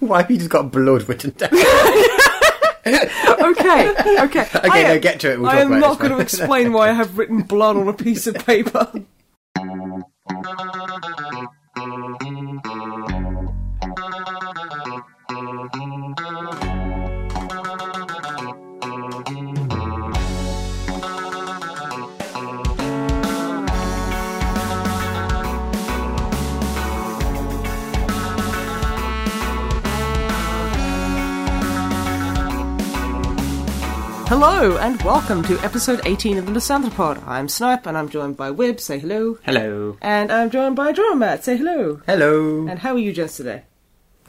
Why have you just got blood written down? Okay, okay. Okay, no, get to it. We'll I am not going to explain why I have written blood on a piece of paper. Hello, and welcome to episode 18 of the Misantropod. I'm Snipe, and I'm joined by Wib, say hello. Hello. And I'm joined by Matt, say hello. Hello. And how are you gents today?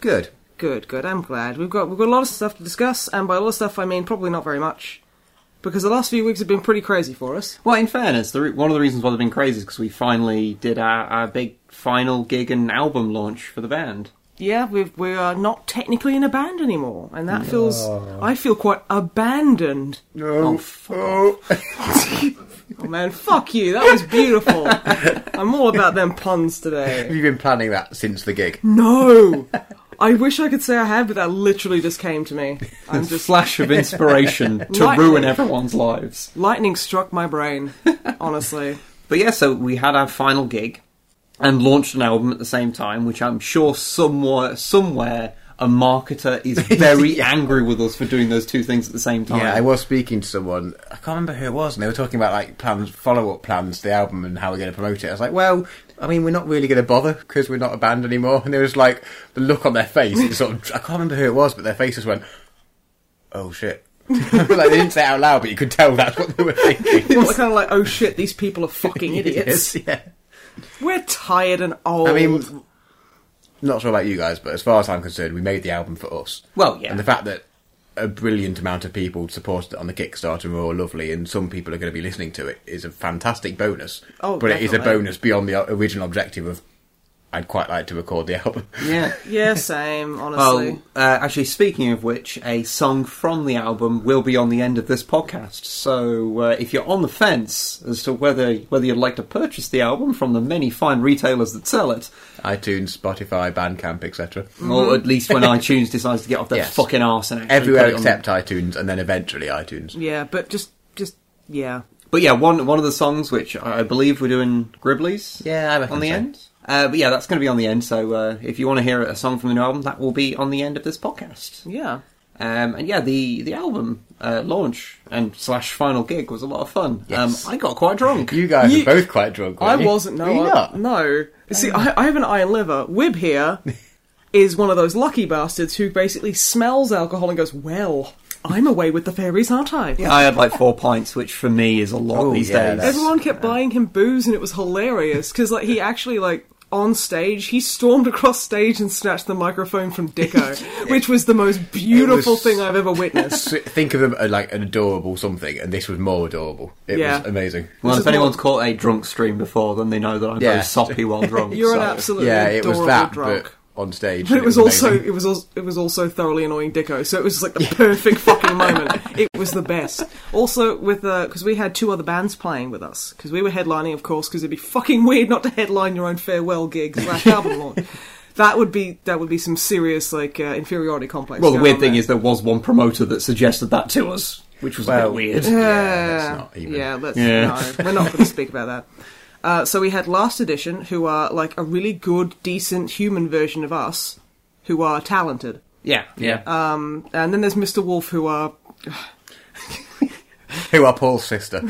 Good. Good, good. I'm glad. We've got we've got a lot of stuff to discuss, and by a lot of stuff I mean probably not very much, because the last few weeks have been pretty crazy for us. Well, in fairness, the re- one of the reasons why they've been crazy is because we finally did our, our big final gig and album launch for the band. Yeah, we we are not technically in a band anymore, and that feels I feel quite abandoned. Oh, fuck Oh man, fuck you. That was beautiful. I'm all about them puns today. Have you been planning that since the gig? No. I wish I could say I had, but that literally just came to me. I'm a just flash of inspiration to Lightning. ruin everyone's lives. lightning struck my brain. Honestly. But yeah, so we had our final gig and launched an album at the same time, which I'm sure somewhere, somewhere, a marketer is very angry with us for doing those two things at the same time. Yeah, I was speaking to someone. I can't remember who it was, and they were talking about like plans, follow-up plans to the album and how we're going to promote it. I was like, well, I mean, we're not really going to bother because we're not a band anymore. And there was like the look on their face. It sort of, I can't remember who it was, but their faces went, "Oh shit." like they didn't say it out loud, but you could tell that's what they were thinking. It was kind of like, oh shit, these people are fucking idiots. Yes, yeah. We're tired and old. I mean, not sure about you guys, but as far as I'm concerned, we made the album for us. Well, yeah. And the fact that a brilliant amount of people supported it on the Kickstarter and were all lovely, and some people are going to be listening to it is a fantastic bonus. Oh, but it is a bonus beyond the original objective of I'd quite like to record the album. Yeah. yeah, same, honestly. Well, uh, actually, speaking of which, a song from the album will be on the end of this podcast. So, uh, if you're on the fence as to whether whether you'd like to purchase the album from the many fine retailers that sell it, iTunes, Spotify, Bandcamp, etc. or at least when iTunes decides to get off their Yes. fucking arse and actually Everywhere put it on- except iTunes, and then eventually iTunes. yeah, but just, just, yeah. But yeah, one one of the songs which I I believe we're doing Griblies. Yeah, I reckon on the so. end. Uh, but yeah, that's going to be on the end. So uh, if you want to hear a song from the new album, that will be on the end of this podcast. Yeah. Um, and yeah, the the album uh, launch and slash final gig was a lot of fun. Yes. Um, I got quite drunk. You guys You- are both quite drunk. I you? wasn't, no. Were you I- not? No. See, I, I have an iron liver. Wib here is one of those lucky bastards who basically smells alcohol and goes, well, I'm away with the fairies, aren't I? Yeah. I had like four pints, which for me is a lot Oh, these yeah, days. Everyone kept buying him booze, and it was hilarious because, like, he actually like on stage, he stormed across stage and snatched the microphone from Dicko, which was the most beautiful was- thing I've ever witnessed. Think of them as like an adorable something, and this was more adorable. It Yeah. was amazing. Well, This if anyone's more- caught a drunk stream before, then they know that I'm very Yeah. soppy while drunk. You're an so- absolutely yeah, it was adorable that, drunk. but on stage. But it and was also amazing. it was also, it was also thoroughly annoying Dicko, so it was like the perfect fucking moment. It was the best. Also with because we had two other bands playing with us because we were headlining, of course, because it'd be fucking weird not to headline your own farewell gig slash album launch. That would be that would be some serious like uh, inferiority complex. Well, the weird thing there. is there was one promoter that suggested that to us, which was a bit weird. Yeah, Yeah, let's not even. yeah, let's, Yeah. no, we're not going to speak about that. Uh, so we had Last Edition, who are like a really good, decent human version of us, who are talented. Yeah, yeah. And then there's Mr. Wolf, who are Who are Paul's sister? the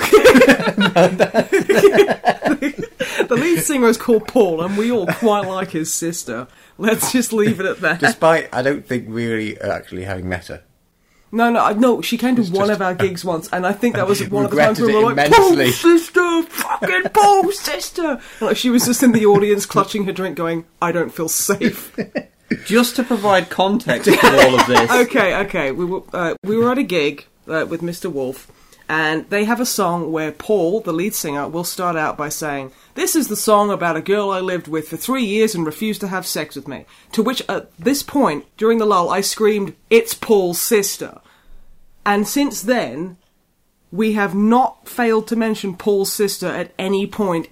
lead singer is called Paul, and we all quite like his sister. Let's just leave it at that. Despite, I don't think we really are actually having met her. No, no, no. She came to one just- of our gigs once, and I think that was one of the times Regretted we were it like, immensely. "Paul's sister, fucking Paul's sister." And, like she was just in the audience, clutching her drink, going, "I don't feel safe." Just to provide context to all of this, okay, okay. We were uh, we were at a gig uh, with Mr. Wolf, and they have a song where Paul, the lead singer, will start out by saying, "This is the song about a girl I lived with for three years and refused to have sex with me." To which, at this point during the lull, I screamed, "It's Paul's sister!" And since then, we have not failed to mention Paul's sister at any point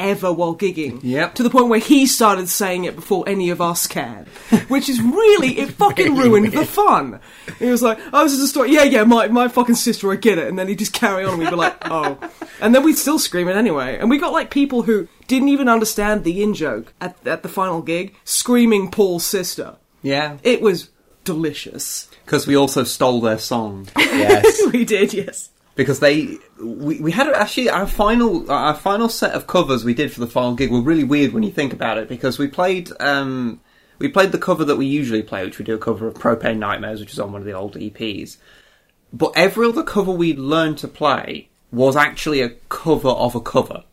ever while gigging. Yep. To the point where he started saying it before any of us can. Which is really, it fucking Really ruined the fun. He was like, oh, this is a story. Yeah, yeah, my, my fucking sister, I get it. And then he'd just carry on and we'd be like, oh. And then we'd still scream it anyway. And we got like people who didn't even understand the in joke at, at the final gig screaming Paul's sister. Yeah, It was delicious. because we also stole their song Yes. we did, yes. Because they we, we had actually our final our final set of covers we did for the final gig were really weird when you think about it because we played um we played the cover that we usually play, which we do a cover of Propane Nightmares, which is on one of the old EPs. But every other cover we learned to play was actually a cover of a cover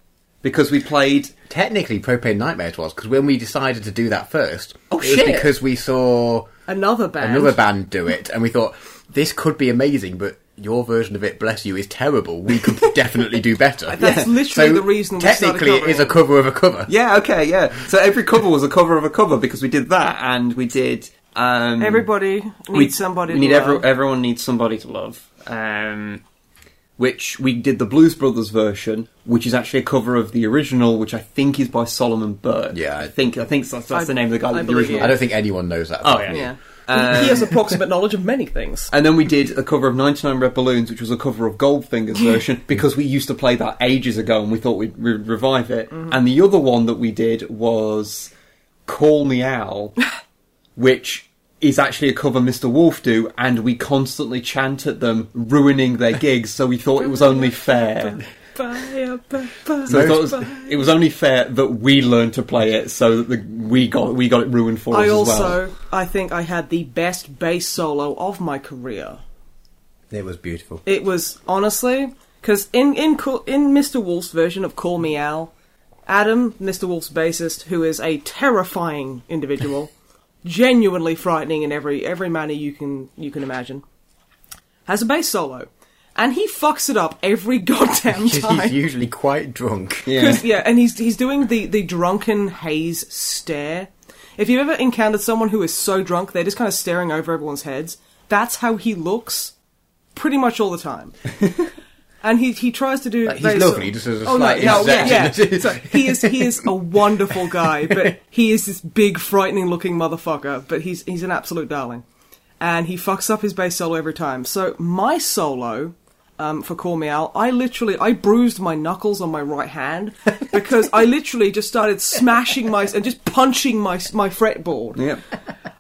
because we played Technically, Propane Nightmares was because when we decided to do that first, Oh, it was shit. because we saw Another band. another band do it, and we thought this could be amazing, but your version of it, bless you, is terrible. We could definitely do better. That's literally the reason we technically it is a cover of a cover. Yeah, okay, yeah. So every cover was a cover of a cover because we did that and we did. Um, Everybody needs we, somebody We to need every, love. everyone needs somebody to love. Um, which we did the Blues Brothers version, which is actually a cover of the original, which I think is by Solomon Burke. Yeah. I think I think that's, that's I- the name of the guy. I that the original. I don't think anyone knows that. Oh, yeah. Yeah. Uh, he has approximate knowledge of many things. And then we did a cover of 99 Red Balloons, which was a cover of Goldfinger's version, because we used to play that ages ago and we thought we'd re- revive it. Mm-hmm. And the other one that we did was Call Me Al, which is actually a cover Mr. Wolf do, and we constantly chant at them, ruining their gigs, so we thought it was only fair. Bye, bye, bye, So we it was, it was only fair that we learned to play it, so that the, we got we got it ruined for us I as also, well. I think I had the best bass solo of my career. It was beautiful. It was honestly because in in in Mr. Wolf's version of Call Me Al, Adam, Mr. Wolf's bassist, who is a terrifying individual, genuinely frightening in every every manner you can you can imagine, has a bass solo, and he fucks it up every goddamn time. He's usually quite drunk. Yeah. 'Cause, yeah, and he's he's doing the the drunken haze stare. If you've ever encountered someone who is so drunk they're just kind of staring over everyone's heads, that's how he looks, pretty much all the time. and he he tries to do. Like, he's lovely, sort- just as a oh no, slight no, yeah, yeah. So he is he is a wonderful guy, but he is this big, frightening looking motherfucker. But he's he's an absolute darling, and he fucks up his bass solo every time. So my solo um, for Call Me Al, I literally I bruised my knuckles on my right hand because I literally just started smashing my and just punching my my fretboard Yep.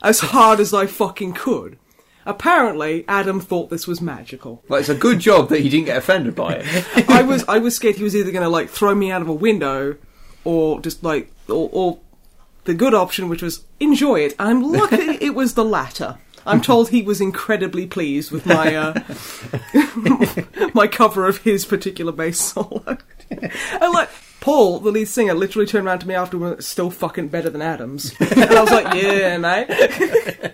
as hard as I fucking could. Apparently, Adam thought this was magical. Well, it's a good job that he didn't get offended by it. I was I was scared he was either going to like throw me out of a window, or just like or, or the good option, which was enjoy it. I'm lucky it was the latter. I'm told he was incredibly pleased with my uh, my cover of his particular bass solo. and like Paul, the lead singer, literally turned around to me afterwards, still fucking better than Adams, and I was like, yeah, mate.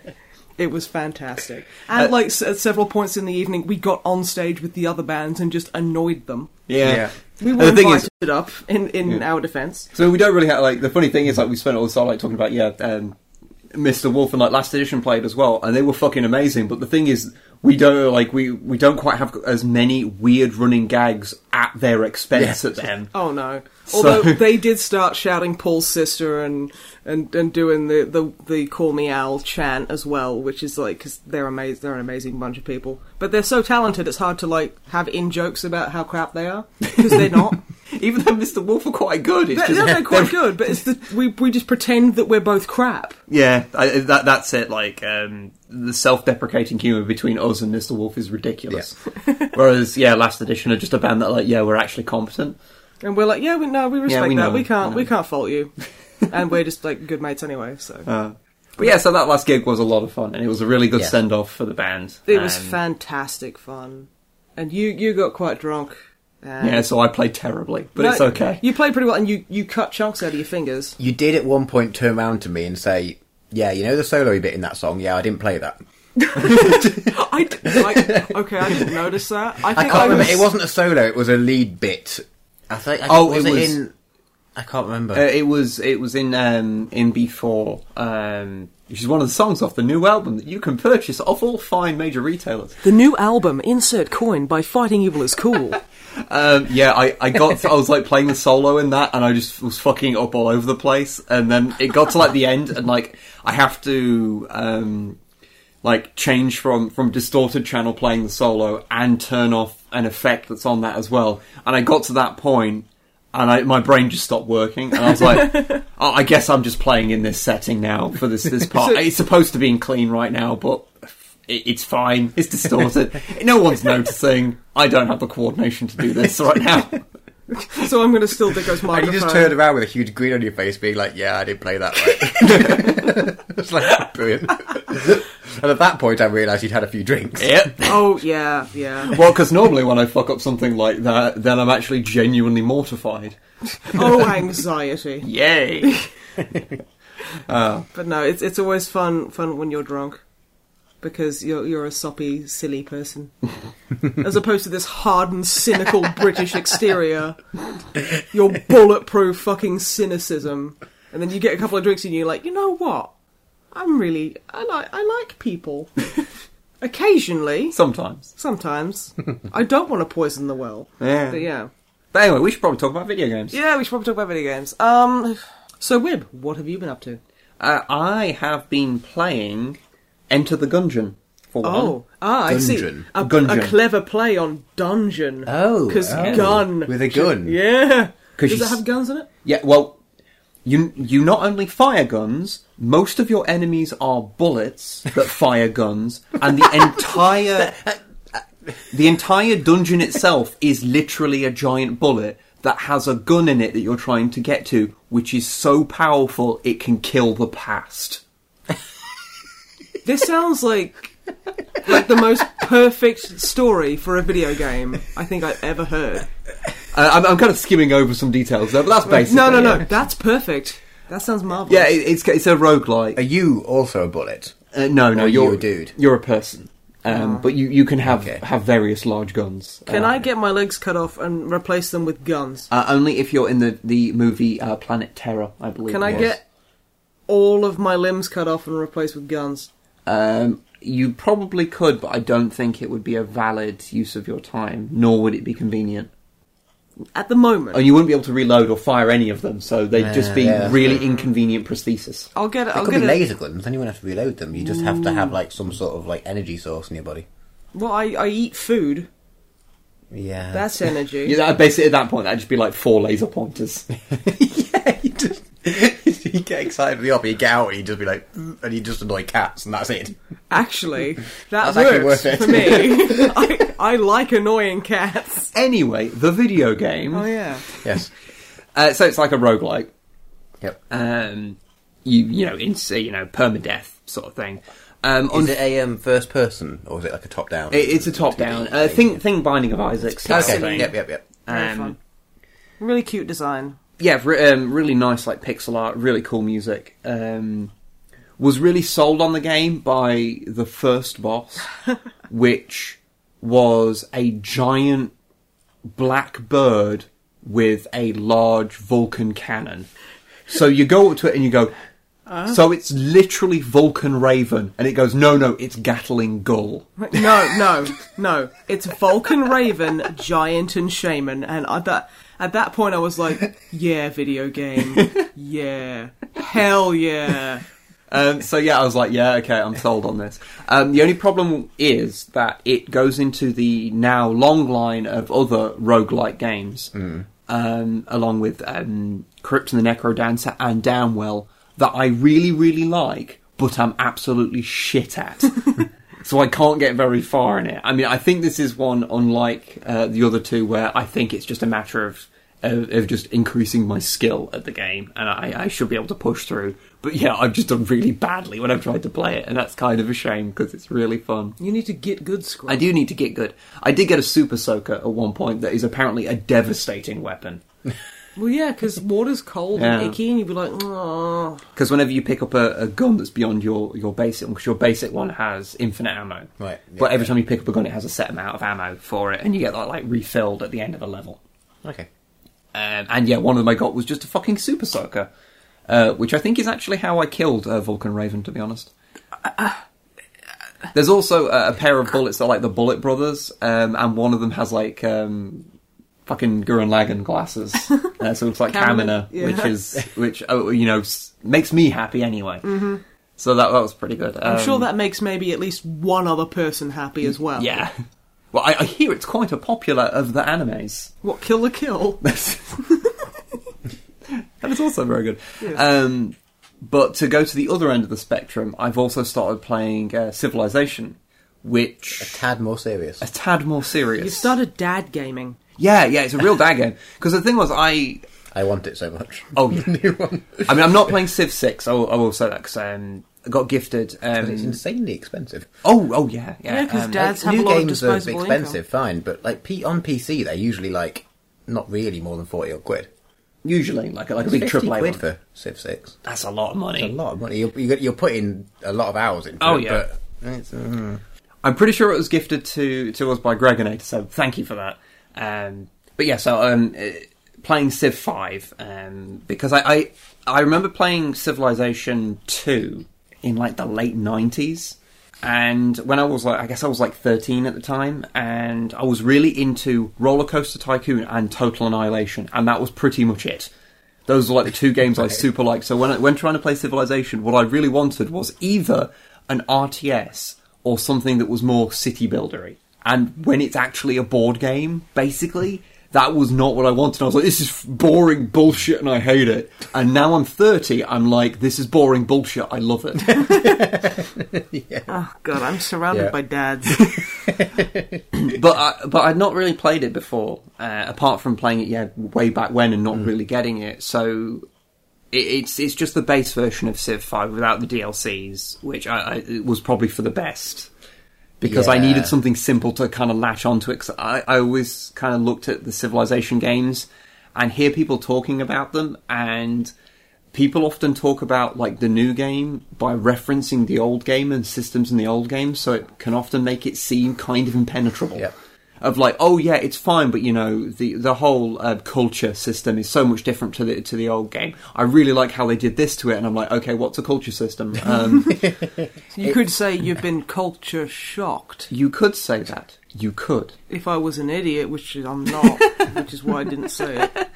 It was fantastic. And, Uh, like, s- at several points in the evening, we got on stage with the other bands and just annoyed them. Yeah. We And were the thing is- invited up in, in our defence. So we don't really have like the funny thing is like we spent all this time like talking about yeah, um, Mr. Wolf and like Last Edition played as well, and they were fucking amazing. But the thing is, we don't like we we don't quite have as many weird running gags at their expense at them. Oh no! So- Although they did start shouting Paul's sister and and, and doing the, the the "Call Me Al" chant as well, which is like because they're amazing. They're an amazing bunch of people, but they're so talented. It's hard to like have in jokes about how crap they are because they're not. Even though Mr. Wolf are quite good, it's they're, just they're quite good, but it's the we we just pretend that we're both crap. Yeah, I, that that's it. Like um, the self-deprecating humour between us and Mr. Wolf is ridiculous. Whereas, yeah, Last Edition are just a band that, like, yeah, we're actually competent. And we're like, yeah, we no, we respect we that. know, we can't, we we can't fault you, and we're just like good mates anyway. So Uh, but yeah, so that last gig was a lot of fun, and it was a really good Yeah. send-off for the band. it was Um, fantastic fun, and you you got quite drunk. And Yeah, so I played terribly, but No, it's okay. You played pretty well, and you you cut chunks out of your fingers. You did at one point turn around to me and say, "Yeah, you know the solo bit in that song. Yeah, I didn't play that. I d- like, okay, I didn't notice that. I I think can't remember. was- It wasn't a solo. It was a lead bit. I think. I, Oh, was it it, was- in? I can't remember. Uh, it was it was in um, in B4, um, which is one of the songs off the new album that you can purchase off all fine major retailers. The new album, Insert Coin by Fighting Evil is cool. Um, yeah, I, I got to, I was like playing the solo in that, and I just was fucking up all over the place. And then it got to like the end, and like I have to um, like change from from distorted channel playing the solo and turn off an effect that's on that as well. And I got to that point, and I, my brain just stopped working, and I was like, oh, I guess I'm just playing in this setting now for this this part. it's supposed to be in clean right now, but it, it's fine. It's distorted. no one's noticing. I don't have the coordination to do this right now. So I'm going to still steal Dicko's And microphone. you just turned around with a huge grin on your face, being like, "Yeah, I didn't play that right." it's like brilliant. and at that point, I realised you'd had a few drinks. Yep. Oh yeah, yeah. Well, because normally when I fuck up something like that, then I'm actually genuinely mortified. Oh anxiety. Yay! Uh, but no, it's it's always fun fun when you're drunk because you're you're a soppy, silly person, as opposed to this hardened, cynical British exterior. Your bulletproof fucking cynicism, and then you get a couple of drinks and you're like, you know what? I'm really I like I like people. Occasionally, Sometimes. sometimes, I don't want to poison the well. Yeah. But yeah, But anyway, we should probably talk about video games. yeah. We should probably talk about video games. Um, so Wib, what have you been up to? Uh, I have been playing Enter the Gungeon. For one. Oh, ah, I see. A, Gungeon. a clever play on dungeon. Oh, because oh. gun With a gun. Yeah. Does it have guns in it? Yeah, well, you you not only fire guns, most of your enemies are bullets that fire guns, and the entire the entire dungeon itself is literally a giant bullet that has a gun in it that you're trying to get to, which is so powerful it can kill the past. This sounds like like the most perfect story for a video game I think I've ever heard. Uh, I'm, I'm kind of skimming over some details there, but that's basically no, no, no. it. That's perfect. That sounds marvelous. Yeah, it, it's it's a roguelike. Are you also a bullet? Uh, no, no, Or you're you a dude? You're a person, um, but you, you can have Okay. have various large guns. Can Uh, I get my legs cut off and replace them with guns? Uh, only if you're in the the movie uh, Planet Terror, I believe. Can it I was. get all of my limbs cut off and replaced with guns? Um, you probably could, but I don't think it would be a valid use of your time, nor would it be convenient. At the moment, And you wouldn't be able to reload or fire any of them, so they'd just be Yeah. really inconvenient prosthesis. I'll get it. They I'll could get be it. laser guns, then you wouldn't have to reload them. You just have to have like some sort of like energy source in your body. Well, I, I eat food. Yeah. That's energy. Yeah, basically at that point, that'd just be like four laser pointers. yeah, you just you get excited for the op, you get out and you just be like and you just annoy cats and that's it. Actually, that That's actually works worth it. for me. I, I like annoying cats. anyway, the video game. Oh yeah. Yes. Uh, so it's like a roguelike. Yep. Um, you you know, in you know, permadeath sort of thing. Um, Is it a um, first person or is it like a top down? It- It's a top down. Uh, thing, thing Binding of Isaac. sort of Okay. thing. Yep, yep, yep. Very Um, fun. Really cute design. Yeah, um, really nice, like pixel art, really cool music. Um, was really sold on the game by the first boss, which was a giant black bird with a large Vulcan cannon. So you go up to it and you go. So it's literally Vulcan Raven, and it goes, no, no, it's Gatling Gull. No, no, no. It's Vulcan Raven, Giant, and Shaman. And I, that at that point, I was like, "Yeah, video game. Yeah, hell yeah." Um, so yeah, I was like, yeah, okay, I'm sold on this. Um, the only problem is that it goes into the now long line of other roguelike games, um, along with um, Crypt of the NecroDancer and Downwell, that I really, really like, but I'm absolutely shit at. so I can't get very far in it. I mean, I think this is one unlike uh, the other two, where I think it's just a matter of of, of just increasing my skill at the game, and I, I should be able to push through. But yeah, I've just done really badly when I've tried to play it, and that's kind of a shame because it's really fun. You need to get good, Scrub. I do need to get good. I did get a super soaker at one point that is apparently a devastating weapon. Well, yeah, because water's cold Yeah. and icky, and you'd be like, "Oh." Because whenever you pick up a, a gun that's beyond your, your basic one, because your basic one has infinite ammo. Right, But yeah. every time you pick up a gun, it has a set amount of ammo for it, and you get that like refilled at the end of a level. Okay. Um, and yeah, one of them I got was just a fucking super soaker, uh, which I think is actually how I killed uh, Vulcan Raven, to be honest. There's also a, a pair of bullets that are like the Bullet Brothers, um, and one of them has like um, fucking Gurren Lagann glasses. uh, so it looks like Kamina, Kamina, yeah. which is which oh, you know makes me happy anyway. Mm-hmm. So that that was pretty good. I'm Um, sure that makes maybe at least one other person happy as well. Yeah. Well, I, I hear it's quite a popular of the animes. What, Kill la Kill? That is also very good. Um, but to go to the other end of the spectrum, I've also started playing uh, Civilization, which a Tad more serious. a tad more serious. You started dad gaming. Yeah, yeah, it's a real dad game. Because the thing was, I I want it so much. oh, yeah. New one. I mean, I'm not playing Civ Six. I will, I will say that because um, I got gifted. And it's Um, insanely expensive. oh, oh yeah, yeah. Yeah, 'cause um, dads have New a lot of games are disposable expensive, fine, but like P- on PC they're usually like not really more than forty odd quid. usually like a, like a big triple A quid one. for Civ Six. That's a lot of money. It's a lot of money. You're, you're, you're putting a lot of hours into Oh, it. yeah. But it's, mm. I'm pretty sure it was gifted to to us by Greg and Gregonator, so thank you for that. Um, but yeah, so um, uh, playing Civ Five um, because I, I I remember playing Civilization Two in like the late '90s, and when I was like I guess I was like 13 at the time, and I was really into Roller Coaster Tycoon and Total Annihilation, and that was pretty much it. Those were like the two games I super liked. So when I, when trying to play Civilization, what I really wanted was either an RTS or something that was more city buildery. And when it's actually a board game, basically, that was not what I wanted. I was like, this is boring bullshit and I hate it. And now I'm 30, I'm like, this is boring bullshit, I love it. Oh, God, I'm surrounded Yeah. by dads. but I, but I'd not really played it before, uh, apart from playing it yeah way back when and not really getting it. So it's it's just the base version of Civ Five without the DLCs, which I, I it was probably for the best because I needed something simple to kind of latch onto it. 'cause I I always kind of looked at the Civilization games and hear people talking about them and. People often talk about like the new game by referencing the old game and systems in the old game, so it can often make it seem kind of impenetrable Yep. Of like, oh yeah, it's fine, but you know, the the whole uh, culture system is so much different to the to the old game. I really like how they did this to it, and I'm like, okay, what's a culture system? Um, You could say you've been culture shocked. you could say that. You could. If I was an idiot, which I'm not, which is why I didn't say it.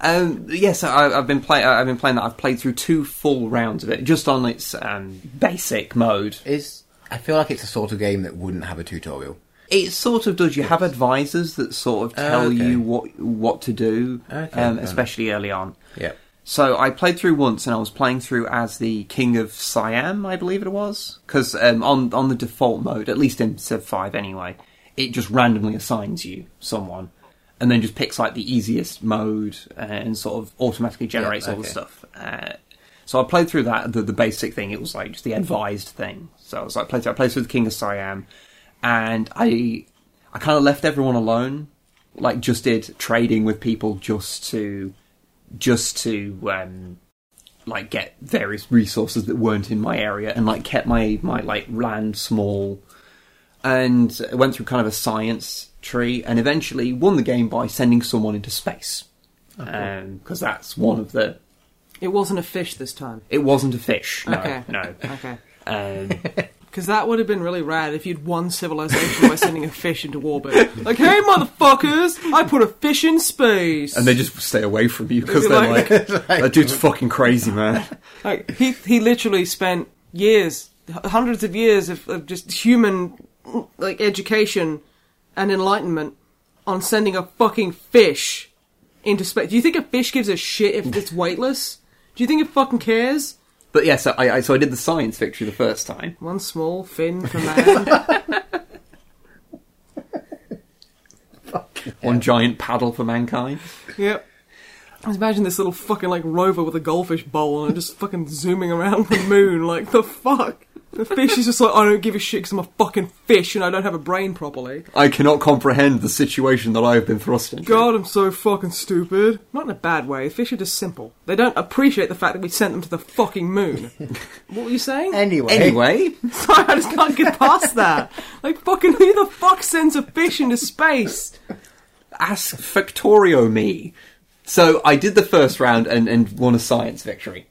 Um, yes, I, I've been playing. I've been playing that. I've played through two full rounds of it, just on its um, basic mode. is I feel like it's a sort of game that wouldn't have a tutorial. It sort of does. You have advisors that sort of tell okay. you what what to do, Okay, um, especially early on. Yeah. So I played through once, and I was playing through as the King of Siam, I believe it was, because um, on on the default mode, at least in Civ Five anyway, it just randomly assigns you someone, and then just picks like the easiest mode and sort of automatically generates all the stuff. Uh, so I played through that, the, the basic thing. It was like just the advised thing. So I was like, played through, I played through the King of Siam, and I I kind of left everyone alone, like just did trading with people just to just to um, like get various resources that weren't in my area and like kept my my like land small and went through kind of a science tree and eventually won the game by sending someone into space because that's one of the It wasn't a fish this time. it wasn't a fish no Okay. no Okay. um, Because that would have been really rad if you'd won civilization by sending a fish into orbit. Like, hey, motherfuckers, I put a fish in space. and they just stay away from you because they're like- that dude's fucking crazy man Like he he literally spent years, hundreds of years of, of just human like education and enlightenment on sending a fucking fish into space. Do you think a fish gives a shit if it's weightless? Do you think it fucking cares? But yeah so I, I so I did the science victory the first time One small fin for man. one giant paddle for mankind yep. I just imagine this little fucking like rover with a goldfish bowl and just fucking zooming around the moon. Like the fuck. The fish is just like I don't give a shit because I'm a fucking fish and I don't have a brain properly. I cannot comprehend the situation that I have been thrust into. God, I'm so fucking stupid. Not in a bad way. Fish are just simple. They don't appreciate the fact that we sent them to the fucking moon. what were you saying? Anyway, Anyway, Sorry, I just can't get past that. Like, fucking who the fuck sends a fish into space? ask Factorio me. So I did the first round and, and won a science victory.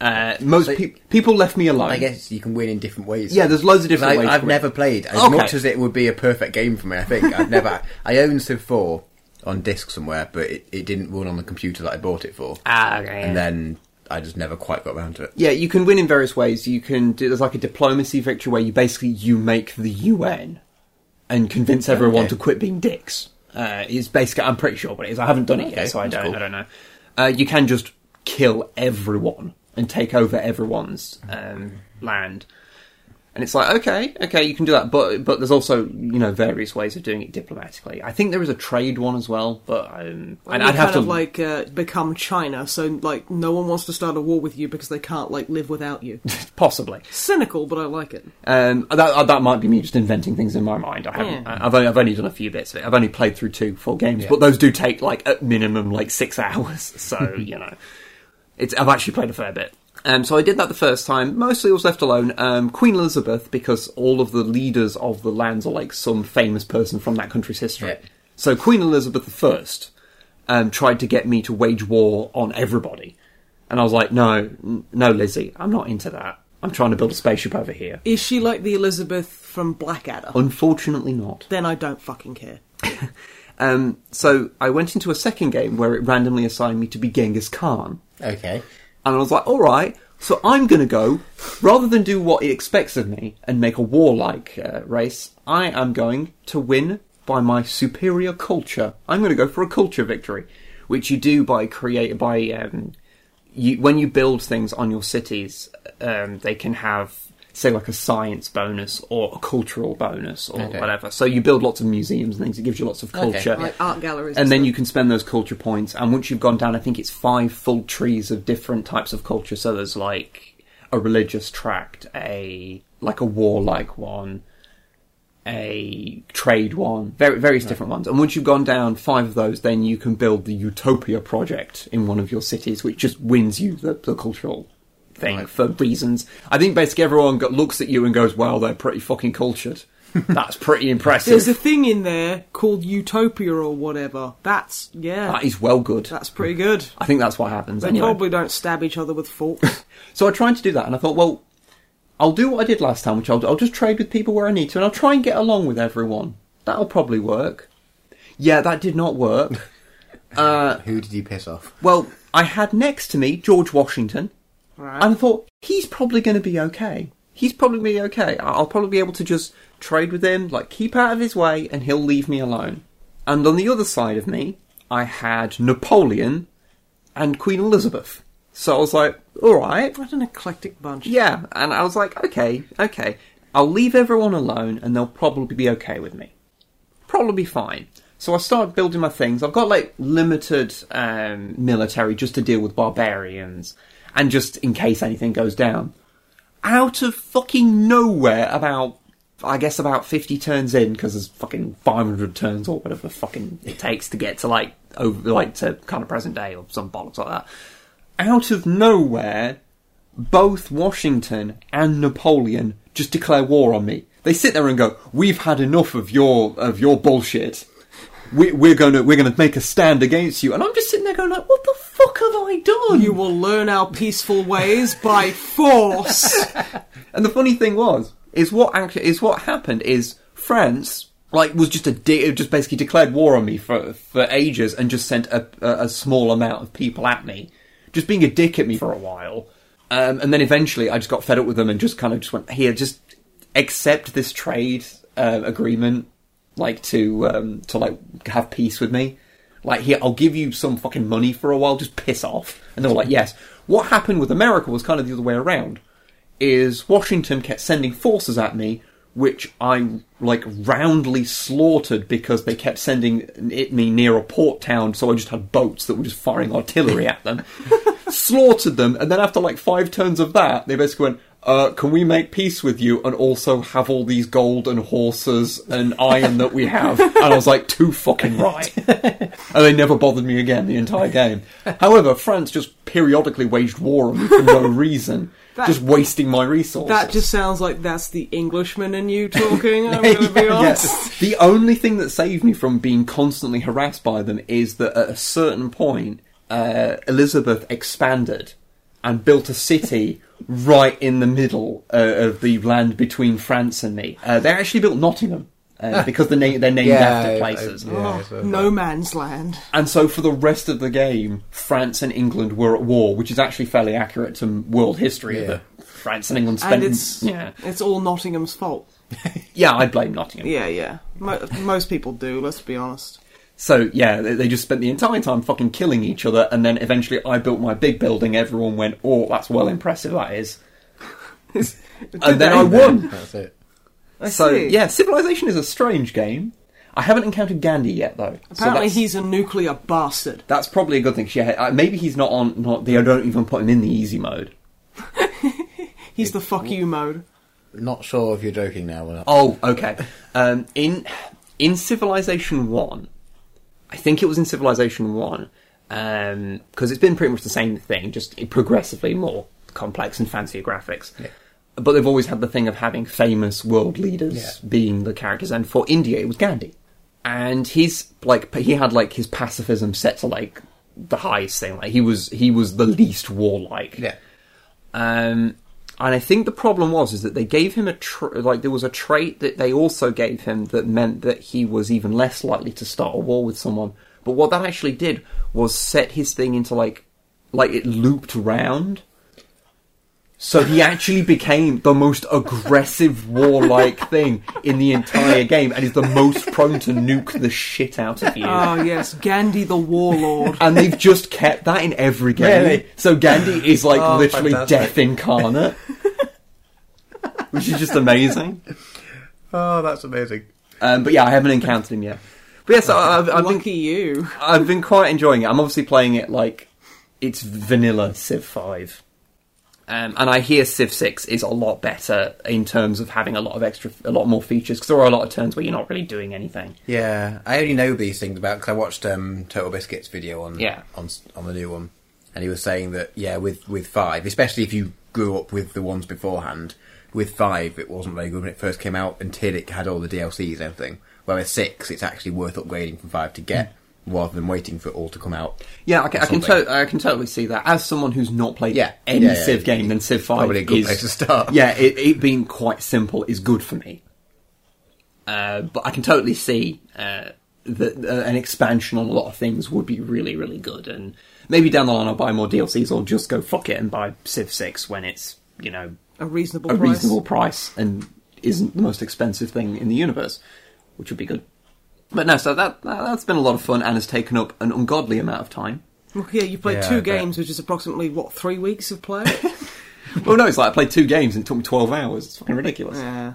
Uh, most So- pe- people left me alone. I guess you can win in different ways. Yeah, there's loads of different I, ways. I've never played as Okay. much as it would be a perfect game for me. I think I've never. I own Civ Four on disc somewhere, but it, it didn't run on the computer that I bought it for, Ah, okay. and then I just never quite got around to it. Yeah, you can win in various ways. You can do there's like a diplomacy victory where you basically you make the UN and convince everyone Okay. to quit being dicks. Uh, is basically I'm pretty sure what it is. I haven't done it Okay, yet, so I don't cool. I don't know. Uh, you can just kill everyone and take over everyone's um, land. And it's like, okay, okay, you can do that, but but there's also you know various ways of doing it diplomatically. I think there is a trade one as well, but um, And I'd, I'd have kind to of like uh, become China, so like no one wants to start a war with you because they can't like live without you. possibly. Cynical, but I like it. Um, that uh, that might be me just inventing things in my mind. I haven't. Yeah. I've only I've only done a few bits of it. I've only played through two full games, Yeah. but those do take like at minimum like six hours. So you know, it's I've actually played a fair bit. Um, so I did that the first time. Mostly I was left alone. Um, Queen Elizabeth, because all of the leaders of the lands are like some famous person from that country's history. Yeah. So Queen Elizabeth I um, tried to get me to wage war on everybody, and I was like, no, n- no, Lizzie, I'm not into that. I'm trying to build a spaceship over here. Is she like the Elizabeth from Blackadder? Unfortunately, not. then I don't fucking care. Um, so I went into a second game where it randomly assigned me to be Genghis Khan, Okay. and I was like, "All right." So I'm going to go, rather than do what it expects of me and make a warlike uh, race, I am going to win by my superior culture. I'm going to go for a culture victory, which you do by create by um, you when you build things on your cities, um, they can have say like a science bonus or a cultural bonus or Okay. whatever. So you build lots of museums and things. It gives you lots of Okay. culture Like art galleries. and then stuff. you can spend those culture points. And once you've gone down, I think it's five full trees of different types of culture. So there's like a religious tract, a like a warlike one, a trade one, very, various different ones. And once you've gone down five of those, then you can build the Utopia project in one of your cities, which just wins you the, the cultural thing Right. for reasons. I think basically everyone go, looks at you and goes, "Wow, they're pretty fucking cultured." That's pretty impressive. There's a thing in there called Utopia or whatever. That's yeah. that is well good. That's pretty good. I think that's what happens. They anyway. probably don't stab each other with forks. So I tried to do that, and I thought, well, I'll do what I did last time, which I'll, I'll just trade with people where I need to, and I'll try and get along with everyone. That'll probably work. Yeah, that did not work. uh, Who did you piss off? well, I had next to me George Washington, right. and I thought he's probably going to be okay. He's probably going to be okay. I'll probably be able to just trade with him, like keep out of his way, and he'll leave me alone. And on the other side of me, I had Napoleon and Queen Elizabeth. So I was like, all right, what an eclectic bunch. yeah, and I was like, okay, okay, I'll leave everyone alone, and they'll probably be okay with me. Probably fine. So I started building my things. I've got like limited um, military just to deal with barbarians, and just in case anything goes down. Out of fucking nowhere, about I guess about fifty turns in, because there's fucking five hundred turns or whatever fucking it takes to get to like over like to kind of present day or some bollocks like that. Out of nowhere, both Washington and Napoleon just declare war on me. They sit there and go, "We've had enough of your of your bullshit. We, we're going to we're going to make a stand against you." And I'm just sitting there going, "Like, what the fuck have I done?" You will learn our peaceful ways by force. And the funny thing was, is what actually is what happened is France like was just a di- just basically declared war on me for for ages and just sent a, a, a small amount of people at me, just being a dick at me for a while, um, and then eventually I just got fed up with them and just kind of just went here, just accept this trade uh, agreement, like to um, to like have peace with me. Like here, I'll give you some fucking money for a while. Just piss off. And they were like, yes. What happened with America was kind of the other way around is Washington kept sending forces at me, which I like roundly slaughtered because they kept sending it me near a port town, so I just had boats that were just firing artillery at them. slaughtered them, and then after like five turns of that, they basically went, uh, can we make peace with you and also have all these gold and horses and iron that we have? And I was like, too fucking right. and they never bothered me again the entire game. However, France just periodically waged war on me for no reason, That- just wasting my resources. that just sounds like that's the Englishman in you talking. I'm going to be honest. Yes. The only thing that saved me from being constantly harassed by them is that at a certain point, uh, Elizabeth expanded and built a city right in the middle uh, of the land between France and me. Uh, they actually built Nottingham. uh, because the na- they're named after places. Yeah, Oh, so- no man's land. And so for the rest of the game, France and England were at war, which is actually fairly accurate to world history. Yeah. That France and England spent. And it's yeah, it's all Nottingham's fault. yeah, I blame Nottingham. Yeah, yeah. Mo- most people do. Let's be honest. So yeah, they, they just spent the entire time fucking killing each other, and then eventually I built my big building. Everyone went, "Oh, that's well impressive, that is." and then I won. That's it. I So see. yeah, Civilization is a strange game. I haven't encountered Gandhi yet though. Apparently, that's- he's a nuclear bastard. That's probably a good thing. Yeah, uh, maybe he's not on. Not they don't even put him in the easy mode. He's the fuck you mode. Not sure if you're joking now or not. Oh, okay. Um, in in Civilization One, I think it was in Civilization One, because it's been pretty much the same thing, just progressively more complex and fancier graphics. But they've always had the thing of having famous world leaders Yeah. being the characters, and for India it was Gandhi, and he's like he had like his pacifism set to like the highest thing. Like he was he was the least warlike. Yeah. Um, and I think the problem was is that they gave him a tr- like there was a trait that they also gave him that meant that he was even less likely to start a war with someone. But what that actually did was set his thing into like like it looped round. So he actually became the most aggressive warlike thing in the entire game and is the most prone to nuke the shit out of you. Oh yes, Gandhi the warlord. and they've just kept that in every game. Really? So Gandhi is like Oh, literally fantastic. death incarnate, which is just amazing. Oh, that's amazing. Um, but yeah, I haven't encountered him yet. But yes, I I've, I've been Lucky you. I've been quite enjoying it. I'm obviously playing it like it's vanilla Civ Five. Um, and I hear Civ Six is a lot better in terms of having a lot of extra, a lot more features. Because there are a lot of turns where you're not really doing anything. Yeah, I only know these things about because I watched um, TotalBiscuit's video on Yeah. on on the new one, and he was saying that yeah, with with five, especially if you grew up with the ones beforehand, with five it wasn't very good when it first came out until it had all the DLCs and everything. Whereas six, it's actually worth upgrading from five to get rather than waiting for it all to come out. Yeah, I can, I can, to- I can totally see that. As someone who's not played Yeah. any Yeah, yeah, Civ yeah. game, then Civ Five Probably a good is place to start. Yeah, it, it being quite simple is good for me. Uh, but I can totally see uh, that uh, an expansion on a lot of things would be really, really good. And maybe down the line I'll buy more DLCs or just go fuck it and buy Civ Six when it's you know A reasonable a price. reasonable price and isn't the most expensive thing in the universe, which would be good. But no, so that, that that's been a lot of fun and has taken up an ungodly amount of time. Well, yeah, you played Yeah, two I bet. games, which is approximately what three weeks of play. Well, no, it's like I played two games and it took me 12 hours. It's fucking ridiculous. yeah.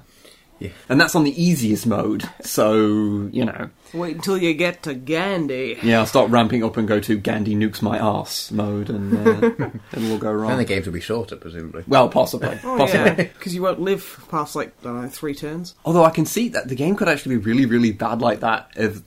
And that's on the easiest mode, so, you know. Wait until you get to Gandhi. Yeah, I'll start ramping up and go to Gandhi nukes my ass mode and uh, then we'll go wrong. Then the wrong. games will be shorter, presumably. Well, possibly. Oh possibly. yeah, because you won't live past like I don't know three turns. Although I can see that the game could actually be really, really bad like that. If,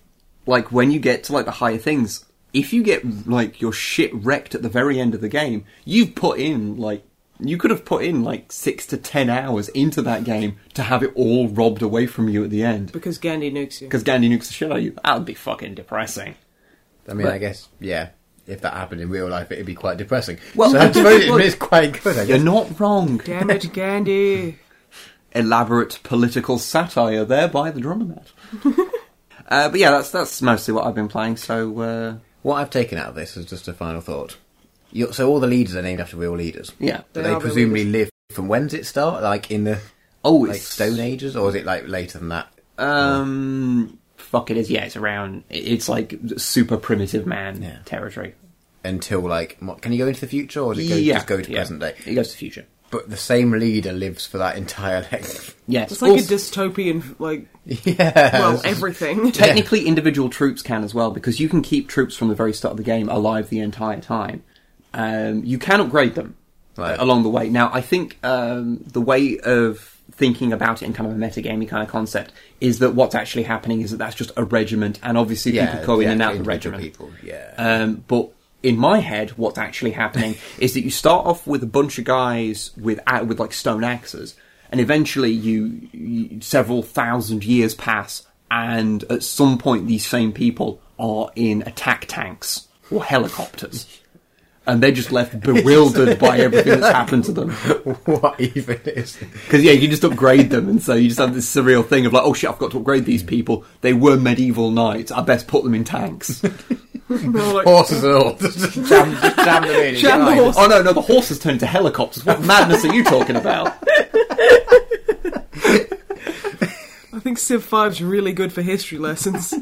like, when you get to like the higher things, if you get like your shit wrecked at the very end of the game, you've put in like you could have put in like six to ten hours into that game to have it all robbed away from you at the end Because Gandhi nukes you. because Gandhi nukes the shit out of you. That would be fucking depressing. I mean, But- I guess yeah. If that happened in real life, it'd be quite depressing. Well, so I suppose it is quite good. I You're guess. not wrong. Damn it, Gandhi. Elaborate political satire there by the drummer mat. uh, but yeah, that's that's mostly what I've been playing. So uh, What I've taken out of this is just a final thought. You so all the leaders are named after real leaders. yeah. Do They they presumably live from when does it start? Like in the Oh, like it's Stone Ages, or is it like later than that? Um, fuck it is. Yeah, it's around. It's like super primitive man Yeah. territory. Until like, can you go into the future, or does it go, yeah, just go to yeah. present day? It goes to the future. But the same leader lives for that entire length. Yes, It's like Also- a dystopian, like, yeah. well, everything. Technically, individual troops can as well because you can keep troops from the very start of the game alive the entire time. Um, you can upgrade them Right. along the way. Now, I think um, the way of thinking about it in kind of a metagamey kind of concept is that what's actually happening is that that's just a regiment, and obviously yeah, people go in and out of the regiment. People, yeah. Um, but in my head, what's actually happening is that you start off with a bunch of guys with with like stone axes, and eventually you, you several thousand years pass, and at some point these same people are in attack tanks or helicopters. and they're just left bewildered by everything that's happened to them. what even is? Because yeah, you just upgrade them, and so you just have this surreal thing of like, oh shit, I've got to upgrade these people. They were medieval knights. I best put them in tanks. Like, Horses and all. just jam, just jam them in. Jam the Right. horse- oh no, no, the horses turned into helicopters. What madness are you talking about? I think Civ 5's really good for history lessons.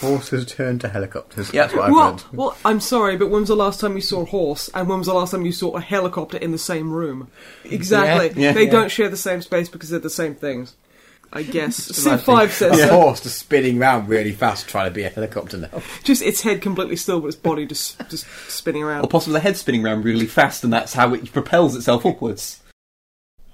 Horses turn to helicopters. Yeah. That's what I've well, learned. well, I'm sorry, but when was the last time you saw a horse, and when was the last time you saw a helicopter in the same room? Exactly. Yeah, yeah, they yeah. don't share the same space because they're the same things. I guess. Civ imagine- 5 says A so. horse just spinning around really fast trying to be a helicopter now. Just its head completely still, but its body just just spinning around. Or possibly the head spinning around really fast, and that's how it propels itself upwards.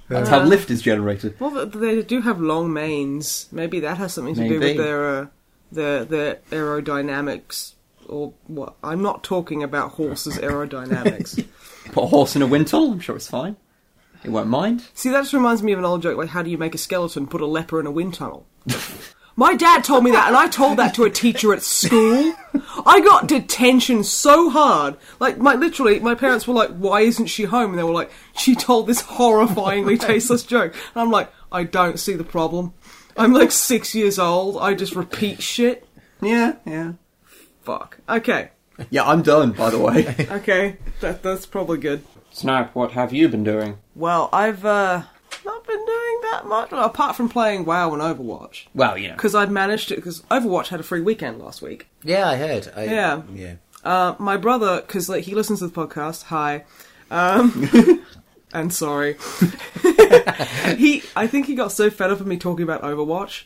That's how Uh, lift is generated. Well, they do have long manes. Maybe that has something to do Maybe. with their uh, their their aerodynamics. Or what? I'm not talking about horses' aerodynamics. Put a horse in a wind tunnel, I'm sure it's fine. It won't mind. See, that just reminds me of an old joke. Like, how do you make a skeleton? Put a leper in a wind tunnel. My dad told me that, and I told that to a teacher at school. I got detention so hard. Like, my literally, my parents were like, "Why isn't she home?" And they were like, "She told this horrifyingly tasteless joke." And I'm like, "I don't see the problem. I'm like six years old. I just repeat shit. Yeah, yeah. Fuck. Okay, Yeah, I'm done, by the way. okay, that that's probably good." Snap, what have you been doing? Well, I've uh, not been doing that much apart from playing WoW and Overwatch. Well, yeah. because I'd managed to. Because Overwatch had a free weekend last week. Yeah, I heard. I, Yeah. Yeah. Uh, my brother, because like he listens to the podcast. Hi, um, and sorry. he, I think he got so fed up of me talking about Overwatch.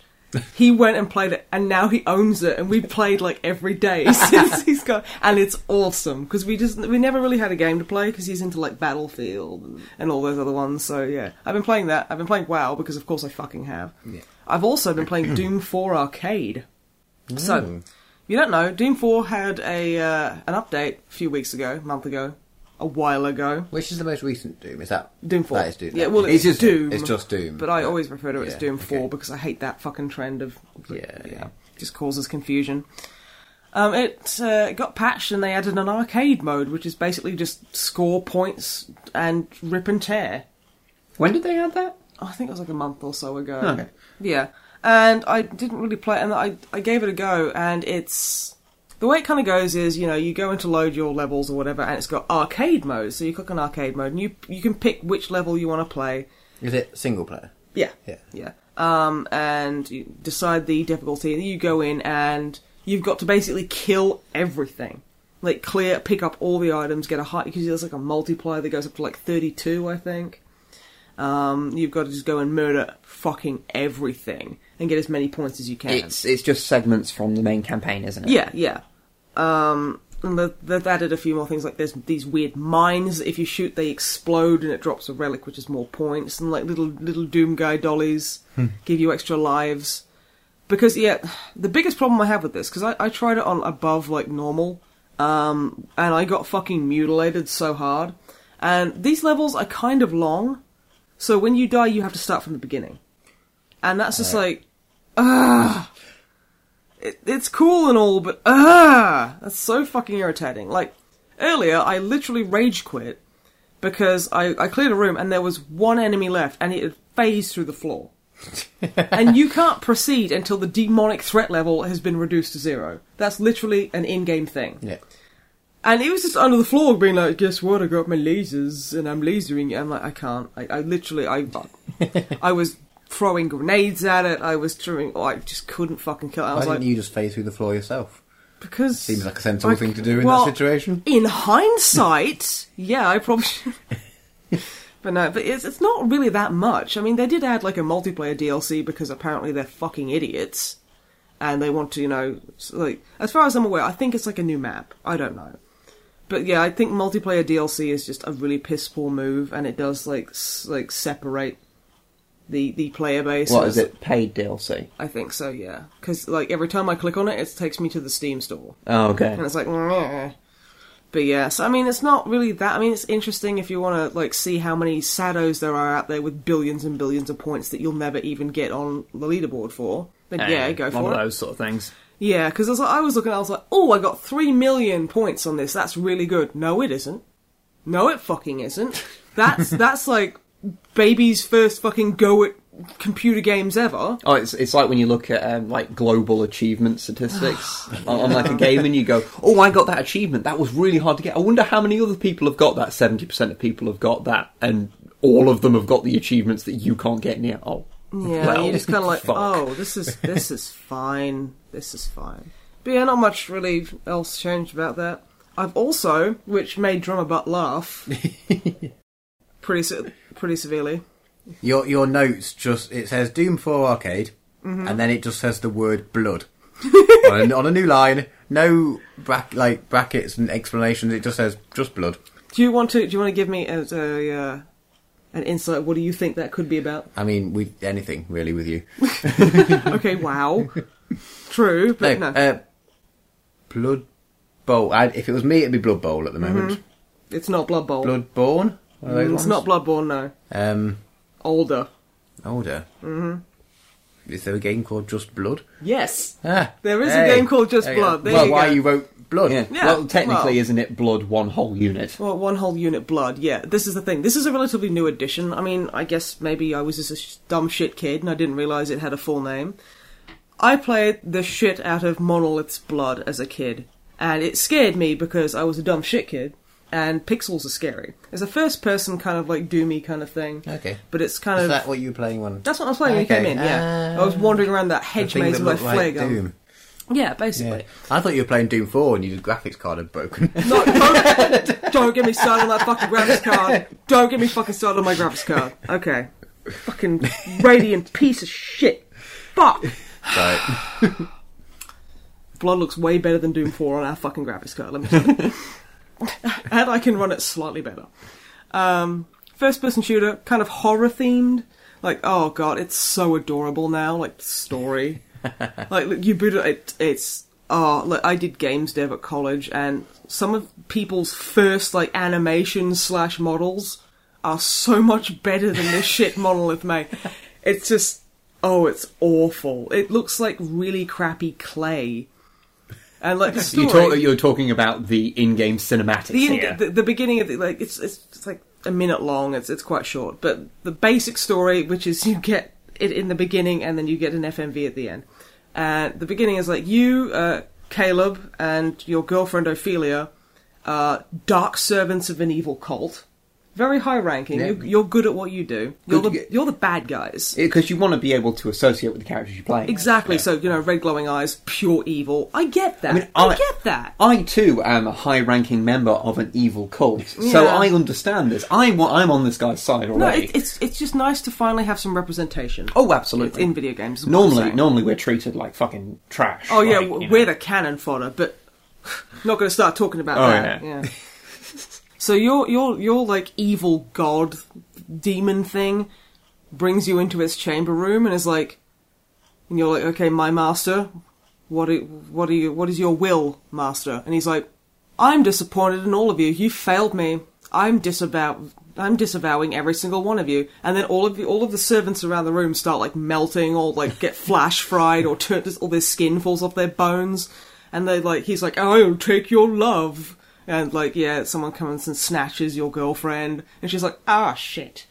He went and played it, and now he owns it, and we played like every day since he's got, and it's awesome because we just we never really had a game to play because he's into like Battlefield and, and all those other ones. So yeah, I've been playing that. I've been playing WoW because of course I fucking have. I've also been playing Doom 4 Arcade. So, if you don't know, Doom 4 had a uh, an update a few weeks ago, a month ago, a while ago. Which is the most recent Doom? Is that Doom 4. That is Doom. Yeah, well, it's, just Doom. It's just Doom. But I always refer to it as Yeah, Doom 4 okay. because I hate that fucking trend of. Yeah, yeah. Just causes confusion. Um, it uh, got patched and they added an arcade mode, which is basically just score points and rip and tear. When did they add that? I think it was like a month or so ago. Okay. Yeah, and I didn't really play it, and I I gave it a go, and it's the way it kind of goes is you know you go into load your levels or whatever, and it's got arcade mode. So you click on arcade mode, and you you can pick which level you want to play. Is it single player? Yeah, Yeah. yeah. Um, and you decide the difficulty, and you go in and you've got to basically kill everything. Like clear, pick up all the items, get a high because there's like a multiplier that goes up to like 32, I think. Um, you've got to just go and murder fucking everything and get as many points as you can. It's it's just segments from the main campaign, isn't it? Yeah, yeah. Um, and they've added a few more things like there's these weird mines. that If you shoot, they explode and it drops a relic, which is more points. And like little little Doom Guy dollies give you extra lives. Because yeah, the biggest problem I have with this because I, I tried it on above like normal, um, and I got fucking mutilated so hard. And these levels are kind of long, so when you die, you have to start from the beginning, and that's just like, ah it, it's cool and all, but ah, that's so fucking irritating. Like earlier, I literally rage quit because I, I cleared a room and there was one enemy left, and it had phased through the floor. and you can't proceed until the demonic threat level has been reduced to zero. That's literally an in-game thing. Yeah. And it was just under the floor being like, guess what, I got my lasers and I'm lasering. I'm like, I can't. I, I literally, I, I was throwing grenades at it. I was throwing, oh, I just couldn't fucking kill it. I Why was didn't like, you just phase through the floor yourself? because Seems like a sensible I thing to do in well, that situation. In hindsight, yeah, I probably should. but no, but it's, it's not really that much. I mean, they did add like a multiplayer DLC because apparently they're fucking idiots. And they want to, you know, like, as far as I'm aware, I think it's like a new map. I don't know. But yeah, I think multiplayer DLC is just a really piss poor move, and it does like s- like separate the the player base. What is it? Paid DLC. I think so, yeah. Because like every time I click on it, it takes me to the Steam store Oh, okay. and it's like, Meh. but yeah. So I mean, it's not really that. I mean, it's interesting if you want to like see how many Sados there are out there with billions and billions of points that you'll never even get on the leaderboard for. Then yeah, go for one for of it. those sort of things. Yeah, because I, was like- I was looking, I was like, oh, I got three million points on this. That's really good. No, it isn't. No, it fucking isn't. That's that's like baby's first fucking go at computer games ever. Oh, it's it's like when you look at um, like global achievement statistics on, on like a game, and you go, "Oh, I got that achievement. That was really hard to get. I wonder how many other people have got that. Seventy percent of people have got that, and all of them have got the achievements that you can't get near. Oh, Yeah, well, you're just kind of like, fuck. oh, this is this is fine. This is fine. But yeah, not much really else changed about that. I've also, which made Drummer Butt laugh pretty se- pretty severely. Your your notes just it says Doom 4 arcade, and then it just says the word blood on, a, on a new line. No brack, like brackets and explanations. It just says just blood. Do you want to? Do you want to give me a, a uh, an insight? What do you think that could be about? I mean, with anything really with you. Okay, wow, true, but no, uh, Blood Bowl. I, if it was me, it'd be Blood Bowl at the moment. it's not Blood Bowl. Blood Bloodborne. One of those it's ones? not Bloodborne. No, Um, older. older. Mm-hmm. Is there a game called Just Blood? Yes, Ah, There is a hey. game called Just There you go. Blood. There well, you why go. you wrote Blood? yeah. Yeah, well, technically, well- isn't it blood one whole unit? Well, one whole unit blood, yeah. This is the thing. This is a relatively new edition. I mean, I guess maybe I was just a sh- dumb shit kid and I didn't realise it had a full name. I played the shit out of Monolith's Blood as a kid, and it scared me because I was a dumb shit kid, and pixels are scary. It's a first person kind of like doomy kind of thing. Okay. But it's kind Is of. that what you were playing one? That's what I was playing when you Okay, came in, yeah. I was ah. wandering around that hedge maze with my flare gun. Doom. Yeah, basically. Yeah. I thought you were playing Doom 4 and your graphics card had broken. No, don't, don't get me started on that fucking graphics card. Don't get me fucking started on my graphics card. Okay. Fucking Radeon piece of shit. Fuck. right. Blood looks way better than Doom 4 on our fucking graphics card, let me tell you. and I can run it slightly better. Um, first person shooter, kind of horror themed. Like, oh god, it's so adorable now, like, the story. like, you boot it, it it's, oh, I did games dev at college, and some of people's first, like, animations slash models are so much better than this shit Monolith made. It's just, oh, it's awful. It looks like really crappy clay. And like the story, You talk, you're talking about the in-game cinematics the, here. the the beginning of the like it's, it's it's like a minute long. It's it's quite short, but the basic story, which is you get it in the beginning and then you get an FMV at the end. And the beginning is like you, uh, Caleb, and your girlfriend Ophelia, are dark servants of an evil cult. Very high ranking. Yeah. You're, you're good at what you do. You're Good- the you're the bad guys. Because you want to be able to associate with the characters you're playing. Exactly. Yeah. So you know, red glowing eyes, pure evil. I get that. I, mean, I- get that. I too am a high-ranking member of an evil cult, so I understand this. I, wa- I'm on this guy's side No, already. it, it's it's just nice to finally have some representation. oh, absolutely. in video games. I'm normally, normally we're treated like fucking trash. Oh yeah, like, w you know. we're the cannon fodder, but not going to start talking about Oh, that. Yeah. so your your your like evil god demon thing brings you into its chamber room and is like, and you're like, okay, my master, what are, what are you? What is your will, master? And he's like, I'm disappointed in all of you. You failed me. I'm disavow. I'm disavowing every single one of you. And then all of the, all of the servants around the room start like melting or like get flash fried or turn, all their skin falls off their bones. And they like he's like, I'll take your love. And like yeah, someone comes and snatches your girlfriend, and she's like, ah shit.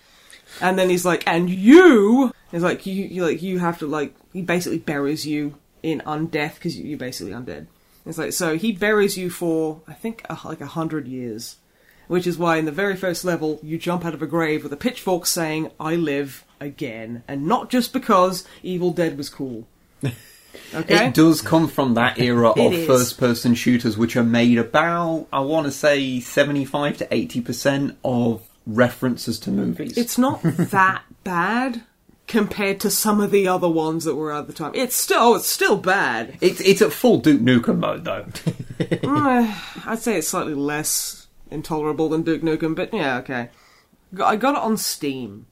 And then he's like, and you, he's like, you, you like, you have to like, he basically buries you in undeath because you're basically undead. It's like, so he buries you for, I think, like a hundred years. Which is why in the very first level, you jump out of a grave with a pitchfork saying, I live again. And not just because Evil Dead was cool. Okay? It does come from that era of is. first-person shooters, which are made about, I want to say, seventy-five to eighty percent of references to movies. It's not that bad compared to some of the other ones that were at the time. It's still, oh, it's still bad. it's it's at full Duke Nukem mode though. Mm, I'd say it's slightly less intolerable than Duke Nukem, but yeah, okay. I got it on Steam.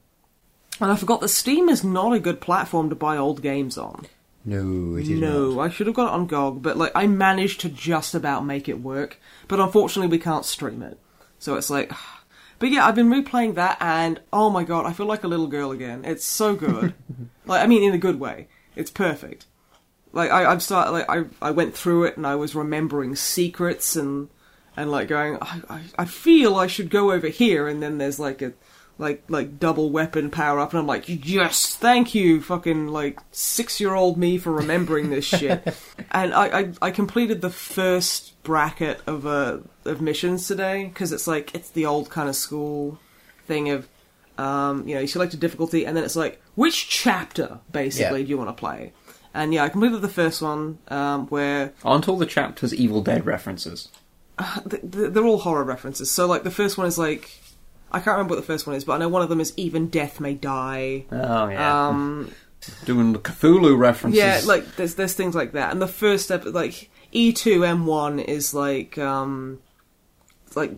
And I forgot that Steam is not a good platform to buy old games on. No, it is No, not. I should have got it on GOG, but like I managed to just about make it work. But unfortunately, we can't stream it, so it's like. But yeah, I've been replaying that, and oh my god, I feel like a little girl again. It's so good. like I mean, in a good way. It's perfect. like I, I've started like I I went through it and I was remembering secrets and and like going I, I I feel I should go over here and then there's like a like like double weapon power up and I'm like yes thank you fucking like six year old me for remembering this shit and I, I I completed the first bracket of uh of missions today because it's like it's the old kind of school thing of um, you know, you select a difficulty, and then it's like, which chapter, basically, Yeah. do you want to play? And yeah, I completed the first one, um, where Aren't all the chapters Evil Dead references? th- they're all horror references. So, like, the first one is like, I can't remember what the first one is, but I know one of them is Even Death May Die. Oh yeah, Um, doing the Cthulhu references. yeah, like, there's, there's things like that. And the first step, like, E E2M1 is like, um, like,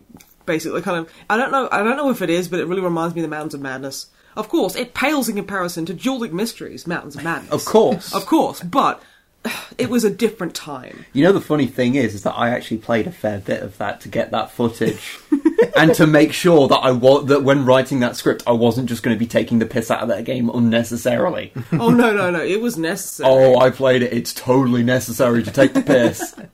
basically kind of, I don't know, I don't know if it is, but it really reminds me of the Mountains of Madness. Of course, it pales in comparison to Dueling Mysteries, Mountains of Madness. of course. Of course, but it was a different time. You know the funny thing is, is that I actually played a fair bit of that to get that footage, and to make sure that I was that when writing that script, I wasn't just going to be taking the piss out of that game unnecessarily. Oh no, no, no! It was necessary. oh, I played it. It's totally necessary to take the piss.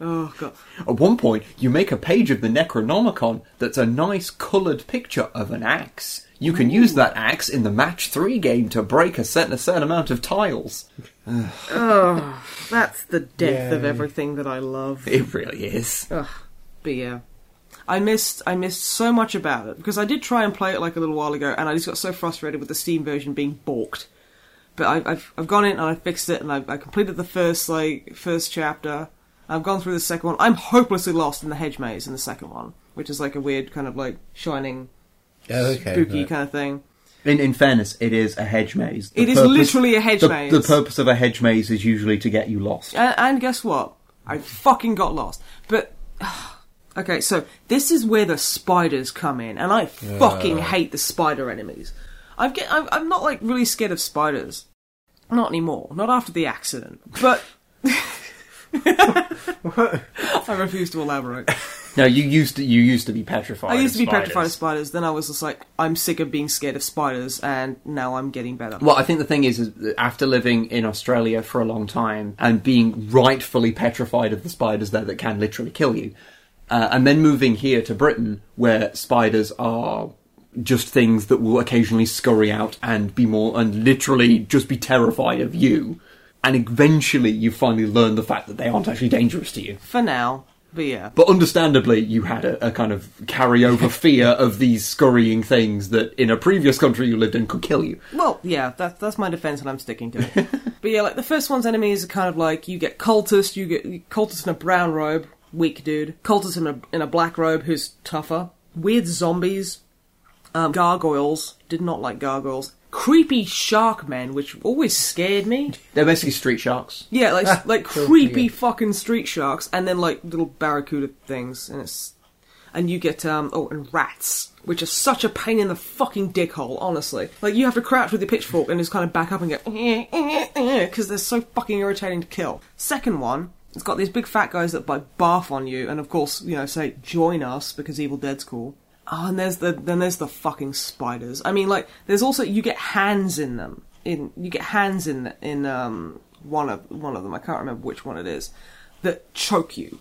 Oh, god! At one point, you make a page of the Necronomicon that's a nice coloured picture of an axe. You can use that axe in the match three game to break a certain, a certain amount of tiles. Oh, that's the death of everything that I love. It really is. Ugh, but yeah, I missed I missed so much about it because I did try and play it like a little while ago, and I just got so frustrated with the Steam version being balked. But I, I've I've gone in and I fixed it, and I, I completed the first like first chapter. I've gone through the second one. I'm hopelessly lost in the hedge maze in the second one, which is like a weird kind of like shining, Oh, okay. spooky right. kind of thing. In, in fairness, it is a hedge maze. The It is literally a hedge the, maze. The purpose of a hedge maze is usually to get you lost. And, and guess what? I fucking got lost. But okay, so this is where the spiders come in, and I fucking hate the spider enemies. I'm get, I'm, I'm not like really scared of spiders, not anymore. Not after the accident, but. I refuse to elaborate. No, you used to you used to be petrified. I used to be petrified of spiders. spiders. Then I was just like, I'm sick of being scared of spiders, and now I'm getting better. Well, I think the thing is, is after living in Australia for a long time and being rightfully petrified of the spiders there that can literally kill you, uh, and then moving here to Britain where spiders are just things that will occasionally scurry out and be more and literally just be terrified of you, and eventually you finally learn the fact that they aren't actually dangerous to you. For now, but yeah. But understandably, you had a, a kind of carryover fear of these scurrying things that in a previous country you lived in could kill you. Well, yeah, that, that's my defense, and I'm sticking to it. but yeah, like the first one's enemies are kind of like you get cultist, you get cultist in a brown robe, weak dude. Cultist in a in a black robe, who's tougher. Weird zombies, um, gargoyles. Did not like gargoyles. Creepy shark men, which always scared me. They're basically street sharks. Yeah, like like creepy yeah. fucking street sharks, and then like little barracuda things, and it's and you get um oh and rats, which are such a pain in the fucking dick hole. Honestly, like you have to crouch with your pitchfork and just kind of back up and go because they're so fucking irritating to kill. Second one. It's got these big fat guys that like barf on you, and of course, you know, say join us because Evil Dead's cool. Oh, and there's the then there's the fucking spiders. I mean, like there's also you get hands in them. In you get hands in in um one of one of them. I can't remember which one it is that choke you,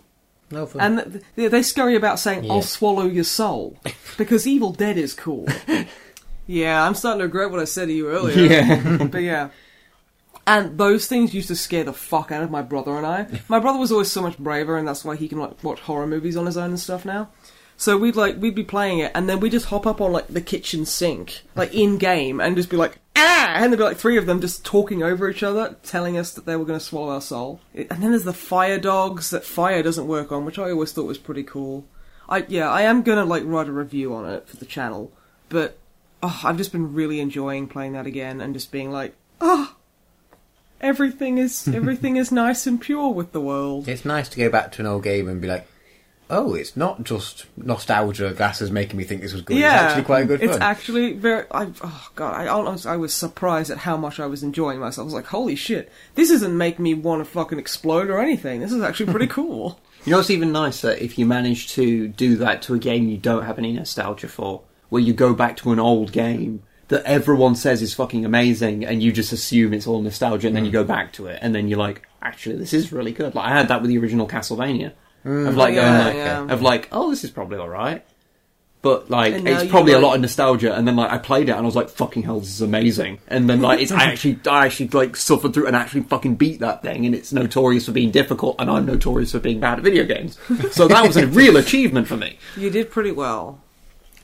No fun. and th- they, scurry about saying Yeah. "I'll swallow your soul" because Evil Dead is cool. yeah, I'm starting to regret what I said to you earlier. Yeah. but yeah. And those things used to scare the fuck out of my brother and I. My brother was always so much braver, and that's why he can like watch horror movies on his own and stuff now. So we'd like we'd be playing it, and then we'd just hop up on like the kitchen sink, like in game, and just be like ah, and there'd be like three of them just talking over each other, telling us that they were going to swallow our soul. It- And then there's the fire dogs that fire doesn't work on, which I always thought was pretty cool. I yeah, I am gonna like write a review on it for the channel, but oh, I've just been really enjoying playing that again and just being like, oh, everything is everything is nice and pure with the world. It's nice to go back to an old game and be like, oh, it's not just nostalgia glasses making me think this was good. yeah, It's actually quite good It's fun. actually very. I, oh god, I, almost, I was surprised at how much I was enjoying myself. I was like, holy shit, this isn't making me want to fucking explode or anything. This is actually pretty cool. You know it's even nicer if you manage to do that to a game you don't have any nostalgia for, where you go back to an old game that everyone says is fucking amazing, and you just assume it's all nostalgia, and then you Mm. go back to it, and then you're like, actually, this is really good. Like I had that with the original Castlevania, of like, Oh, going yeah, like yeah. of like, oh, this is probably all right. But like, And it's you probably a lot of nostalgia, and then like I played it, and I was like, "Fucking hell, this is amazing!" And then like, it's I actually, I actually like suffered through and actually fucking beat that thing, and it's notorious for being difficult, and I'm notorious for being bad at video games. So that was a real achievement for me. You did pretty well.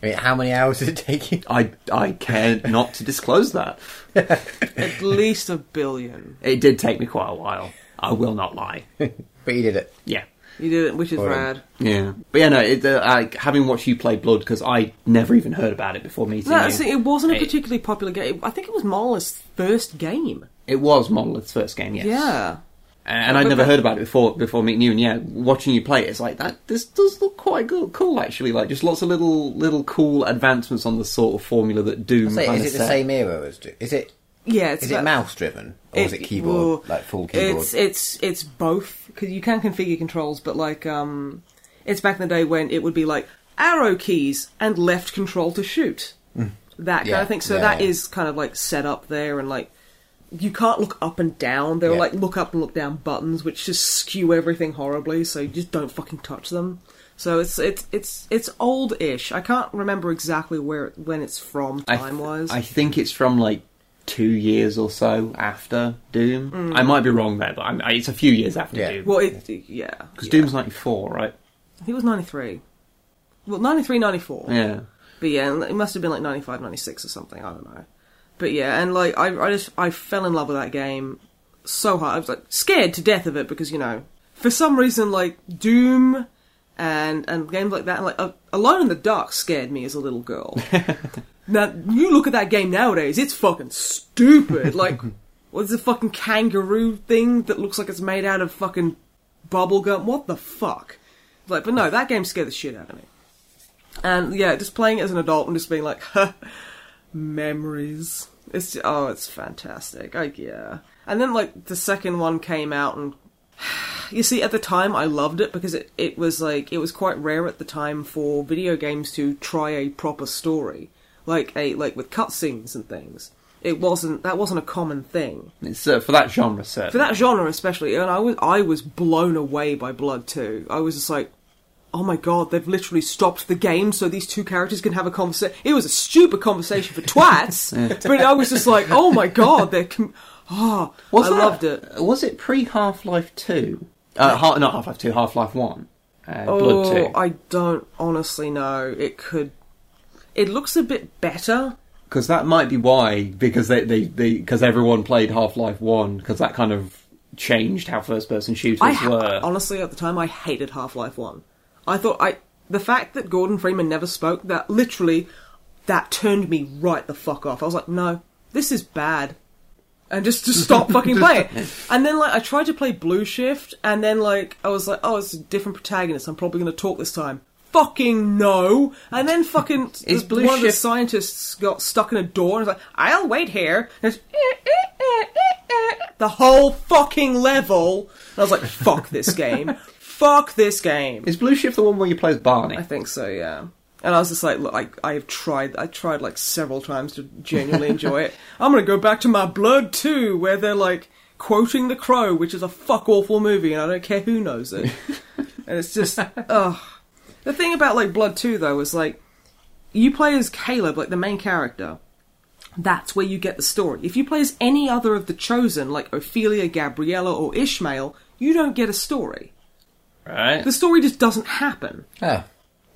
I mean, how many hours did it take you? I I care not to disclose that. At least a billion. It did take me quite a while. I will not lie. But you did it. Yeah. You did it, which is Well rad. Yeah, but yeah, no. It, uh, like having watched you play Blood because I never even heard about it before meeting No, you. see, it wasn't a particularly popular game. I think it was Monolith's first game. It was Monolith's first game, yes. Yeah. and I'd But never that- heard about it before before meeting you. And yeah, watching you play it, it's like that. This does look quite good, cool actually. Like just lots of little little cool advancements on the sort of formula that Doom Say, kind is of it the set. same era as? Do- Is it? Yeah, it's Is it about- mouse driven or is it keyboard? well, like full keyboard? It's it's it's both because you can configure controls, but like um, it's back in the day when it would be like arrow keys and left control to shoot, that kind Yeah, of thing. So yeah, that yeah. is kind of like set up there, and like you can't look up and down. There are like look up and look down buttons, which just skew everything horribly. So you just don't fucking touch them. So it's it's it's it's old-ish. I can't remember exactly where when it's from time wise. I think it's from like two years or so after Doom. I might be wrong there, but I'm, I, it's a few years after Yeah. Doom. well, it yeah Because yeah. Doom's ninety four, right? I think it was 93. Well, 93, 94. Yeah. But yeah, it must have been like 95, 96 or something, I don't know. But yeah, and like, I, I just, I fell in love with that game so hard. I was like, scared to death of it because, you know, for some reason, like, Doom and, and games like that, like, uh, Alone in the Dark scared me as a little girl. now, you look at that game nowadays, it's fucking stupid. Like, what's the fucking kangaroo thing that looks like it's made out of fucking bubblegum? What the fuck? Like, but no, that game scared the shit out of me. And yeah, just playing it as an adult and just being like, memories. It's oh, it's fantastic. Like, yeah. And then like the second one came out and you see at the time I loved it because it it was like it was quite rare at the time for video games to try a proper story. Like a like with cutscenes and things. It wasn't that wasn't a common thing. It's uh, for that genre, certainly. For that genre especially, and I was I was blown away by Blood 2. I was just like Oh my god, they've literally stopped the game so these two characters can have a conversation. It was a stupid conversation for twats, but I was just like, oh my god, they're. Com- oh, Was I that- loved it. Was it pre Half Life Two? Uh, ha- not Half Life Two, Half Life One. Uh, Oh, Blood Two. I don't honestly know. It could. It looks a bit better. Because that might be why, because they they because everyone played Half Life One, because that kind of changed how first person shooters I ha- were. honestly at the time I hated Half Life One. I thought I the fact that Gordon Freeman never spoke that literally that turned me right the fuck off. I was like, no, this is bad. And just to stop fucking playing. And then like I tried to play Blue Shift, and then like I was like, oh, it's a different protagonist. I'm probably going to talk this time. Fucking no! And then fucking Is Blue one of the Shift- scientists got stuck in a door and was like, I'll wait here. And it's, eh, eh, eh, the whole fucking level. And I was like, fuck this game. fuck this game. Is Blue Shift the one where you play as Barney? I think so, yeah. And I was just like, look, I, I've tried, I tried like several times to genuinely enjoy it. I'm gonna go back to my Blood too, where they're like quoting The Crow, which is a fuck awful movie, and I don't care who knows it. and it's just, ugh. The thing about like Blood 2 though is like, you play as Caleb, like the main character. That's where you get the story. If you play as any other of the chosen, like Ophelia, Gabriella, or Ishmael, you don't get a story. right. The story just doesn't happen. Ah,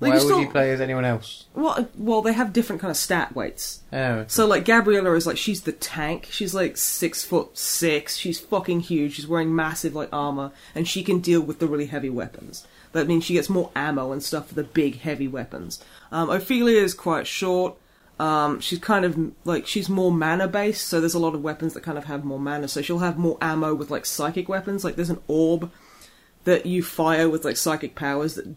Like, why you would still- you play as anyone else? Well, well, they have different kind of stat weights. Oh, So like Gabriella is like she's the tank. She's like six foot six. She's fucking huge. She's wearing massive like armor, and she can deal with the really heavy weapons. That means she gets more ammo and stuff for the big heavy weapons. Um, Ophelia is quite short. Um, she's kind of like she's more mana based, so there's a lot of weapons that kind of have more mana. So she'll have more ammo with like psychic weapons. Like there's an orb that you fire with like psychic powers that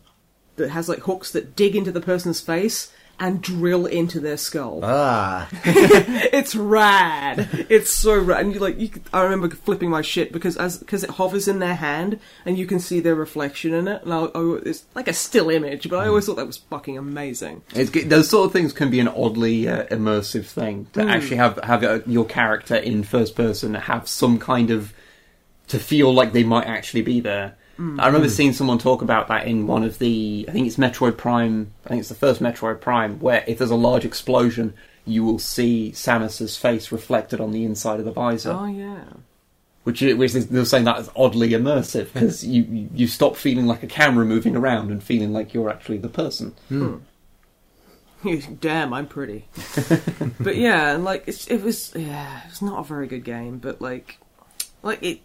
that has like hooks that dig into the person's face and drill into their skull. Ah, it's rad. It's so rad. And you like, you, could- I remember flipping my shit because as because it hovers in their hand and you can see their reflection in it. And I, I, it's like a still image, but I always thought that was fucking amazing. It's, those sort of things can be an oddly uh, immersive thing to actually have have uh, your character in first person have some kind of to feel like they might actually be there. Mm. I remember mm. seeing someone talk about that in one of the I think it's Metroid Prime. I think it's the first Metroid Prime where if there's a large explosion, you will see Samus's face reflected on the inside of the visor. Oh yeah. which is, which is they're saying that is oddly immersive because you you- you stop feeling like a camera moving around and feeling like you're actually the person. Hmm. Hmm. Damn, I'm pretty. but yeah, like it's, it was, yeah, it's not a very good game. But like, like it,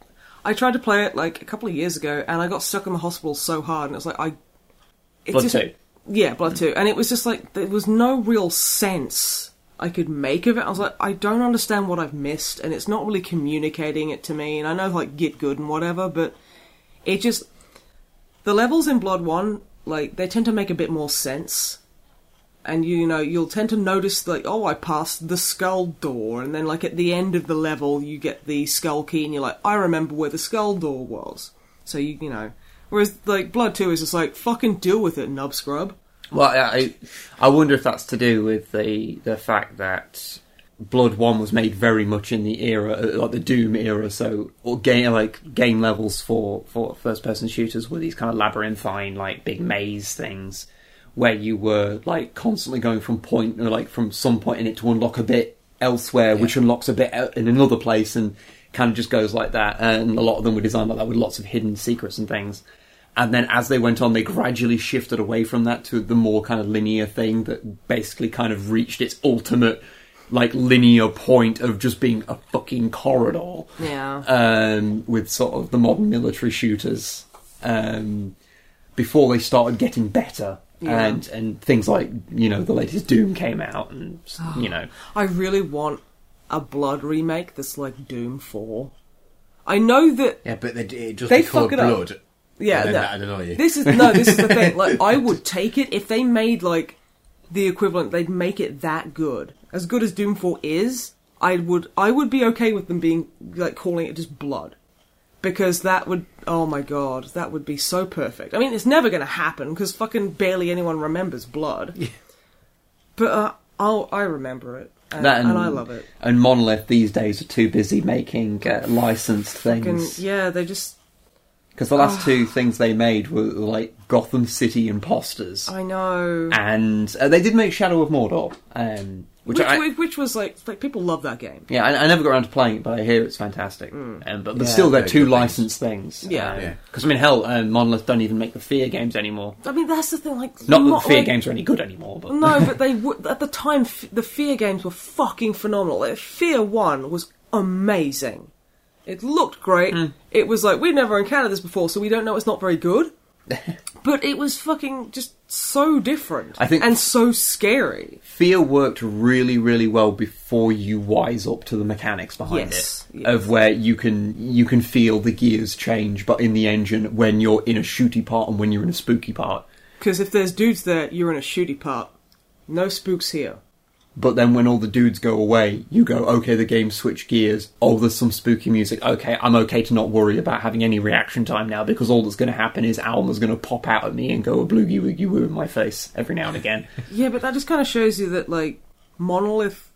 I tried to play it like a couple of years ago, and I got stuck in the hospital so hard, and it was like I, it Blood just, two. yeah, Blood mm. Two, and it was just like there was no real sense I could make of it. I was like, I don't understand what I've missed, and it's not really communicating it to me. And I know like get good and whatever, but it just the levels in Blood One, like they tend to make a bit more sense and you know you'll tend to notice like oh i passed the skull door and then like at the end of the level you get the skull key and you're like i remember where the skull door was. So you you know. Whereas like blood 2 is just like fucking deal with it nub scrub. Well, I I- wonder if that's to do with the the fact that Blood One was made very much in the era uh, like the Doom era, so or game like game levels for for first person shooters were these kind of labyrinthine like big maze things where you were like constantly going from point or like from some point in it to unlock a bit elsewhere, which unlocks a bit in another place, and kind of just goes like that. And a lot of them were designed like that with lots of hidden secrets and things. And then as they went on, they gradually shifted away from that to the more kind of linear thing that basically kind of reached its ultimate, like, linear point of just being a fucking corridor. Yeah. Um, with sort of the modern military shooters. Um, before they started getting better. Yeah. And, and things like, you know, the latest Doom came out and, ah, you know. i really want a blood remake that's like doom 4 i know that yeah, but they, it just They be called fuck it up. blood. Yeah, And then no. that'd annoy you. This is no, this is the thing. Like, I would take it if they made like the equivalent. They'd make it that good, as good as Doom Four is. I would, I would be okay with them being like calling it just blood, because that would, oh my god, that would be so perfect. I mean, it's never going to happen because fucking barely anyone remembers blood. But uh, I'll, I remember it, and, That and I love it. And Monolith these days are too busy making uh, licensed Fucking, things. yeah, they just, Because the last two things they made were like Gotham City Impostors. I know. And uh, they did make Shadow of Mordor, um, which, Which, I. which was like, like people love that game. Yeah, I, I never got around to playing it, but I hear it's fantastic. Um, but, but Yeah, still, they're two good things. licensed things. Yeah. Yeah. Because I mean, hell, um, Monolith don't even make the Fear games anymore. I mean, that's the thing. Like, Not that the Fear like- games are any good anymore, but No, but they w- at the time f- the Fear games were fucking phenomenal. Like, Fear One was amazing. It looked great. Hmm. It was like we've never encountered this before, so we don't know it's not very good. but it was fucking just so different. I think- and so scary. Fear worked really, really well before you wise up to the mechanics behind Yes, it, yes. of where you can you can feel the gears change, but in the engine when you're in a shooty part and when you're in a spooky part. Because if there's dudes there, you're in a shooty part. No spooks here. But then when all the dudes go away, you go, okay, the game switched gears. Oh, there's some spooky music. Okay, I'm okay to not worry about having any reaction time now because all that's going to happen is Alma's going to pop out at me and go a bloogie woogie woo in my face every now and again. Yeah, but that just kind of shows you that like Monolith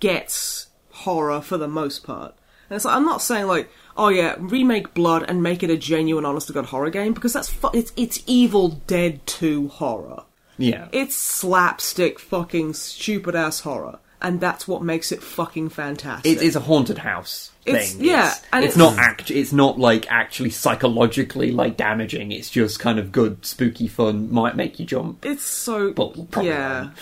gets horror for the most part. And it's like I'm not saying like, oh yeah, remake Blood and make it a genuine, honest to god horror game because that's fu- it's it's Evil Dead 2 horror. Yeah. It's slapstick fucking stupid ass horror, and that's what makes it fucking fantastic. It is a haunted house thing. It's- yeah, it's, and it's, it's- not act. It's not like actually psychologically like damaging. It's just kind of good, spooky fun. Might make you jump. It's so But yeah. won't.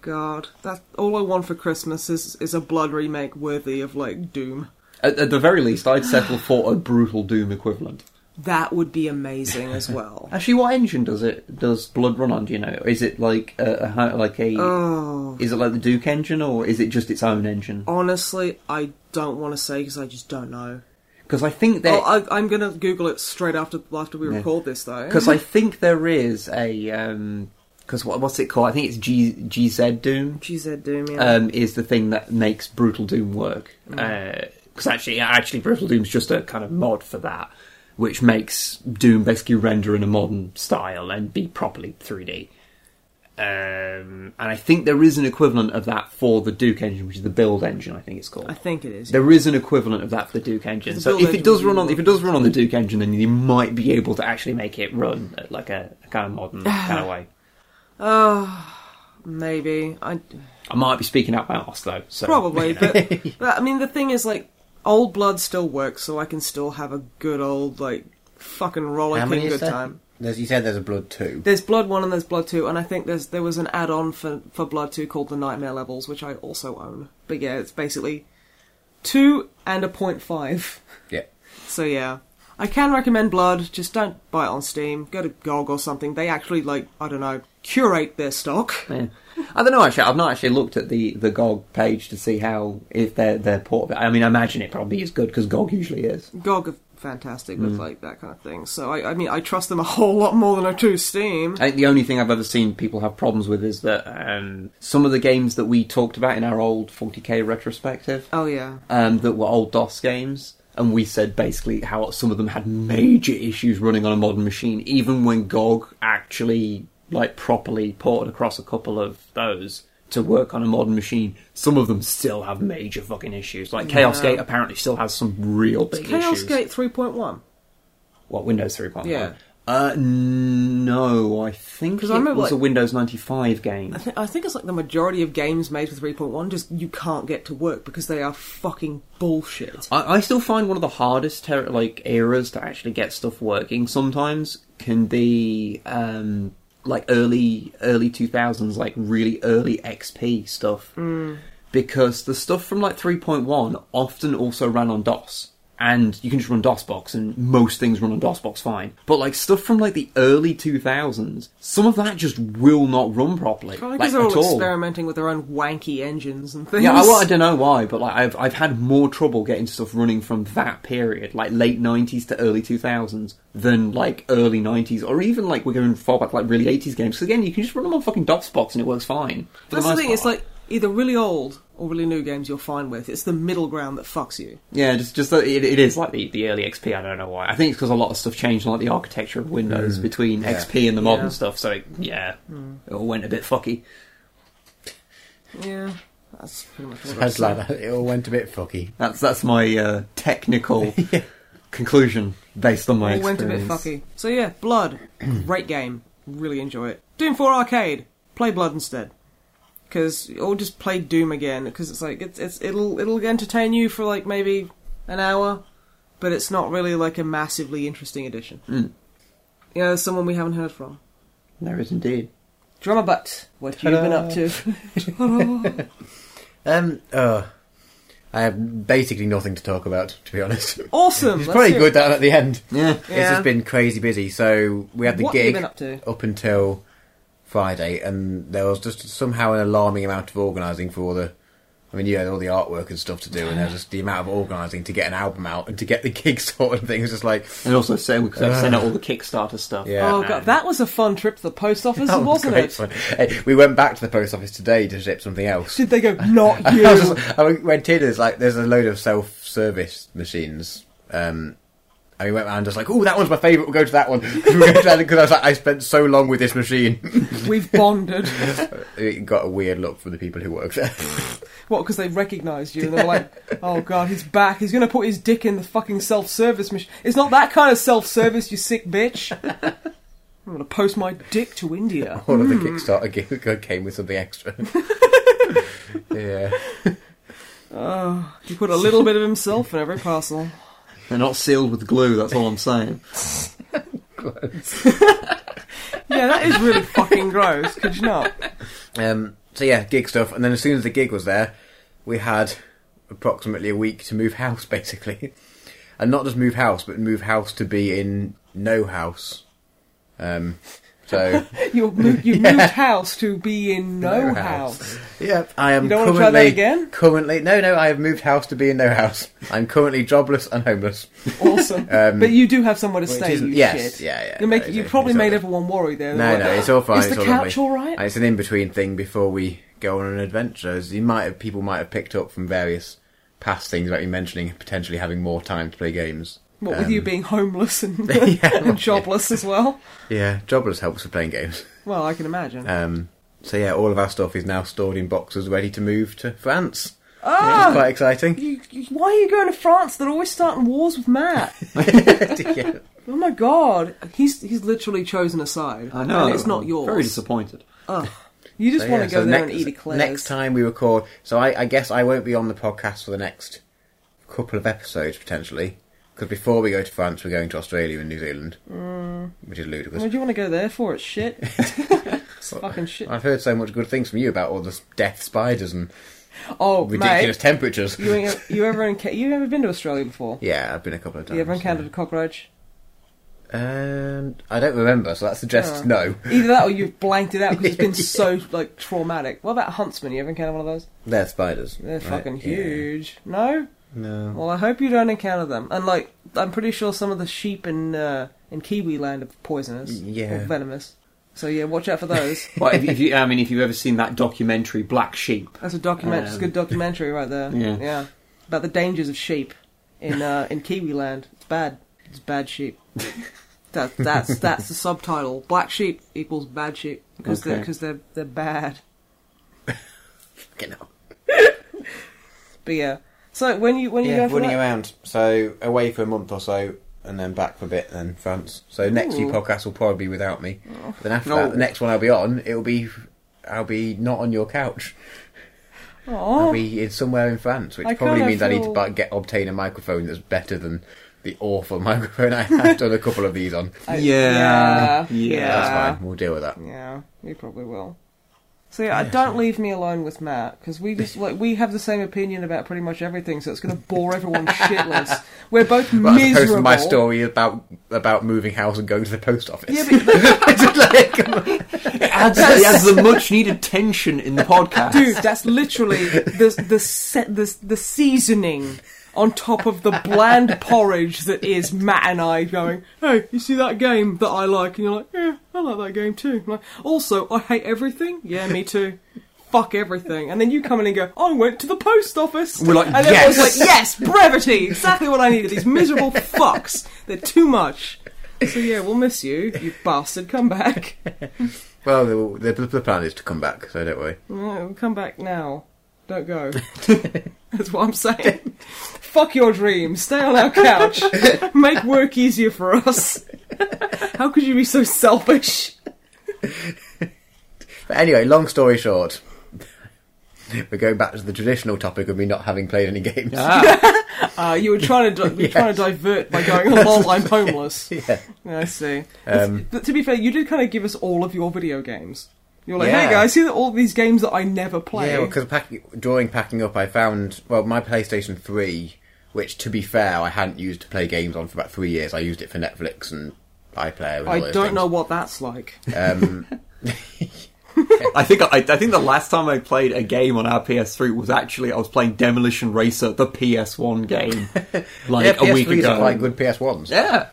God, that all I want for Christmas is is a Blood remake worthy of like Doom. At, at the very least, I'd settle for a brutal Doom equivalent. That would be amazing as well. Actually, what engine does it does Blood run on? Do you know? Is it like a, a like a? Oh. Is it like the Duke engine, or is it just its own engine? Honestly, I don't want to say because I just don't know. Because I think that Oh, I, I'm gonna Google it straight after after we record this, though. because I think there is a um, because what, what's it called? I think it's G, GZ Doom. GZ Doom, yeah. um, is the thing that makes Brutal Doom work. Because actually, actually, Brutal Doom's just a kind of mod for that, which makes Doom basically render in a modern style and be properly 3D. Um, and I think there is an equivalent of that for the Duke engine, which is the build engine. I think it's called. I think it is. There is an equivalent of that for the Duke engine. The So if it does run on, if it does run on the Duke engine, then you might be able to actually make it run like a, a kind of modern kind of way. Maybe. I I might be speaking out my arse though. So, probably, you know. but, but I mean, the thing is, like, old blood still works, so I can still have a good old like fucking How rollicking is good there? time. There's, you said there's a blood two. There's Blood One and there's Blood Two, and I think there's there was an add-on for for Blood Two called the Nightmare Levels, which I also own. But yeah, it's basically two and a point five. Yeah. So yeah, I can recommend Blood. Just don't buy it on Steam. Go to GOG or something. They actually like I don't know curate their stock. Yeah. I don't know. Actually, I've not actually looked at the, the GOG page to see how if their their port. I mean, I imagine it probably is good because GOG usually is. GOG are fantastic with like that kind of thing. So I, I mean, I trust them a whole lot more than I do Steam. I think the only thing I've ever seen people have problems with is that um, some of the games that we talked about in our old 40k retrospective Oh yeah, um, that were old DOS games. And we said basically how some of them had major issues running on a modern machine, even when GOG actually like properly ported across a couple of those to work on a modern machine. Some of them still have major fucking issues. Like Chaos Yeah. Gate apparently still has some real big issues. Chaos issues. Gate three point one. What Windows 3.1? Yeah. Uh, no, I think 'Cause it I remember, was a like- Windows 95 game. I, th- I think it's like the majority of games made with 3.1 just you can't get to work because they are fucking bullshit. I, I still find one of the hardest ter- like eras to actually get stuff working. Sometimes can be um, like early early two thousands, like really early XP stuff, mm. because the stuff from like three point one often also ran on DOS. And you can just run DOSBox, and most things run on DOSBox fine. But like stuff from like the early two thousands, some of that just will not run properly, Probably like because they're all all. experimenting with their own wanky engines and things. Yeah, I, well, I don't know why, but like I've I've had more trouble getting stuff running from that period, like late nineties to early two thousands, than like early nineties, or even like we're going far back like really eighties games. Because again, you can just run them on fucking DOSBox and it works fine. That's the most thing. It's like either really old or really new games you're fine with. It's the middle ground that fucks you. yeah, just just it, it is like the, the early XP. I don't know why. I think it's because a lot of stuff changed, like the architecture of Windows between Yeah. XP and the modern Yeah. stuff. So it, yeah, it all went a bit fucky. Yeah, that's pretty much what Sounds like that. It all went a bit fucky. That's that's my uh, technical conclusion based on my It All went a bit experience. fucky. So yeah, Blood, great game. Really enjoy it. Doom 4 Arcade. Play Blood instead. Because or just play Doom again. Because it's like it's it's it'll it'll entertain you for like maybe an hour, but it's not really like a massively interesting addition. Mm. You know, someone we haven't heard from. There is indeed. Drummer Butt, what you been up to? Um, uh, I have basically nothing to talk about, to be honest. awesome. It's let's probably good it. down at the end. Yeah. It's Yeah. just been crazy busy. So we had the What have you gig been up to? up until Friday, and there was just somehow an alarming amount of organising for all the. I mean, you had all the artwork and stuff to do, and there was just the amount of organising to get an album out and to get the gig sorted and things. Just like, And also send, because I've sent out all the Kickstarter stuff. Yeah. Oh god, that was a fun trip to the post office, that was wasn't great it? fun. Hey, we went back to the post office today to ship something else. Did they go? Not I, you. was just, I went in. There's like there's a load of self-service machines. Um, and we went around just like, oh, that one's my favourite. We'll go to that one because I was like, I spent so long with this machine. We've bonded. it got a weird look from the people who work there. What? Because they recognised you and they were like, "Oh god, he's back. He's going to put his dick in the fucking self-service machine." It's not that kind of self-service, you sick bitch. I'm going to post my dick to India. All of the hmm. Kickstarter came with something extra. yeah, Oh, he put a little bit of himself in every parcel. They're not sealed with glue, that's all I'm saying. Yeah, that is really fucking gross. Could you not? Um, so yeah, gig stuff, and then as soon as the gig was there, we had approximately a week to move house, basically, and not just move house, but move house to be in no house. Um, So You moved, you moved house to be in no, No house. house. yeah, I am You don't currently try that again? currently no no I have moved house to be in no house. I'm currently jobless and homeless. Awesome. Um, but you do have somewhere to stay. yes, shit. yeah, yeah, You make no, you it's- probably made everyone worry there. No, no, it's all fine. Is it's the all couch all right? It's an in-between thing before we go on an adventure. As you might have, people might have picked up from various past things about you mentioning potentially having more time to play games. What Um, with you being homeless and, Yeah. and jobless as well? Yeah, jobless helps with playing games. Well, I can imagine. Um, so yeah, all of our stuff is now stored in boxes, ready to move to France. ah, It's quite exciting. you, you, why are you going to France? They're always starting wars with Matt. yeah. oh my god, he's he's literally chosen a side. I know. and it's not yours. Very disappointed. You just So, want yeah, to go so there next, and eat eclairs. Next time we record, so I, I guess I won't be on the podcast for the next couple of episodes potentially, because before we go to France, we're going to Australia and New Zealand, Mm. which is ludicrous. What do you want to go there for? It's shit. it's fucking shit. I've heard so much good things from you about all the death spiders and Oh, ridiculous mate, temperatures. you ain't- you ever enca- you ever been to Australia before? Yeah, I've been a couple of times. You ever encountered a cockroach? And I don't remember, so that suggests Oh. no. Either that or you've blanked it out because it's been so like traumatic. What about huntsman? You ever encountered one of those? They're spiders. They're right? fucking Yeah. huge. No. No. Well, I hope you don't encounter them. And like, I'm pretty sure some of the sheep in uh, in Kiwi land are poisonous Yeah. or venomous. So yeah, watch out for those. Well, if, if you, I mean, if you've ever seen that documentary Black Sheep, That's a document. it's a Um, good documentary right there. yeah. Yeah. About the dangers of sheep in uh, in Kiwi land. It's bad. It's bad sheep. That that's that's the subtitle. Black sheep equals bad sheep because they're because they're they're bad. Fucking hell. But yeah. So when you when you Yeah, go for running that, around. So away for a month or so, and then back for a bit, then France. So next few podcasts will probably be without me. Oh. Then after No. that, the next one I'll be on, it'll be I'll be not on your couch. I'll be in somewhere in France, which I probably kinda means I need to buy, get obtain a microphone that's better than the awful microphone I have done a couple of these on. I- Yeah, yeah, yeah. That's fine. We'll deal with that. yeah. You probably will. So yeah, don't leave me alone with Matt because we just like we have the same opinion about pretty much everything. So it's going to bore everyone shitless. We're both Well, as opposed miserable. to my story about about moving house and going to the post office. Yeah, but it adds, it adds the much needed tension in the podcast. dude, that's literally the the set the the seasoning on top of the bland porridge that is Matt and I going. Hey, you see that game that I like? And you're like, yeah, I like that game too. I'm like, also, I hate everything. Yeah, me too. Fuck everything. And then you come in and go, I went to the post office. We're like, and everyone's yes! like, yes, brevity, exactly what I needed. These miserable fucks. They're too much. So yeah, we'll miss you, you bastard. Come back. Well, the, the, the plan is to come back, so don't worry. No, come back now. Don't go. That's what I'm saying. Fuck your dreams. Stay on our couch. Make work easier for us. How could you be so selfish? But anyway, long story short, we're going back to the traditional topic of me not having played any games. Ah, Uh, you were trying to di- you were trying to divert by going, "Lol, I'm homeless." yeah. I see. Um, But to be fair, you did kind of give us all of your video games. You're like, Yeah. "Hey guys, see all these games that I never play." Yeah, because packing, drawing, packing up, I found well my PlayStation Three, which to be fair, I hadn't used to play games on for about three years. I used it for Netflix and iPlayer. And all I those don't things. know what that's like. Um, I think I, I think the last time I played a game on our PS3 was actually I was playing Demolition Racer, the PS1 game, like yeah, a week PS3s ago. are quite good PS ones. Yeah.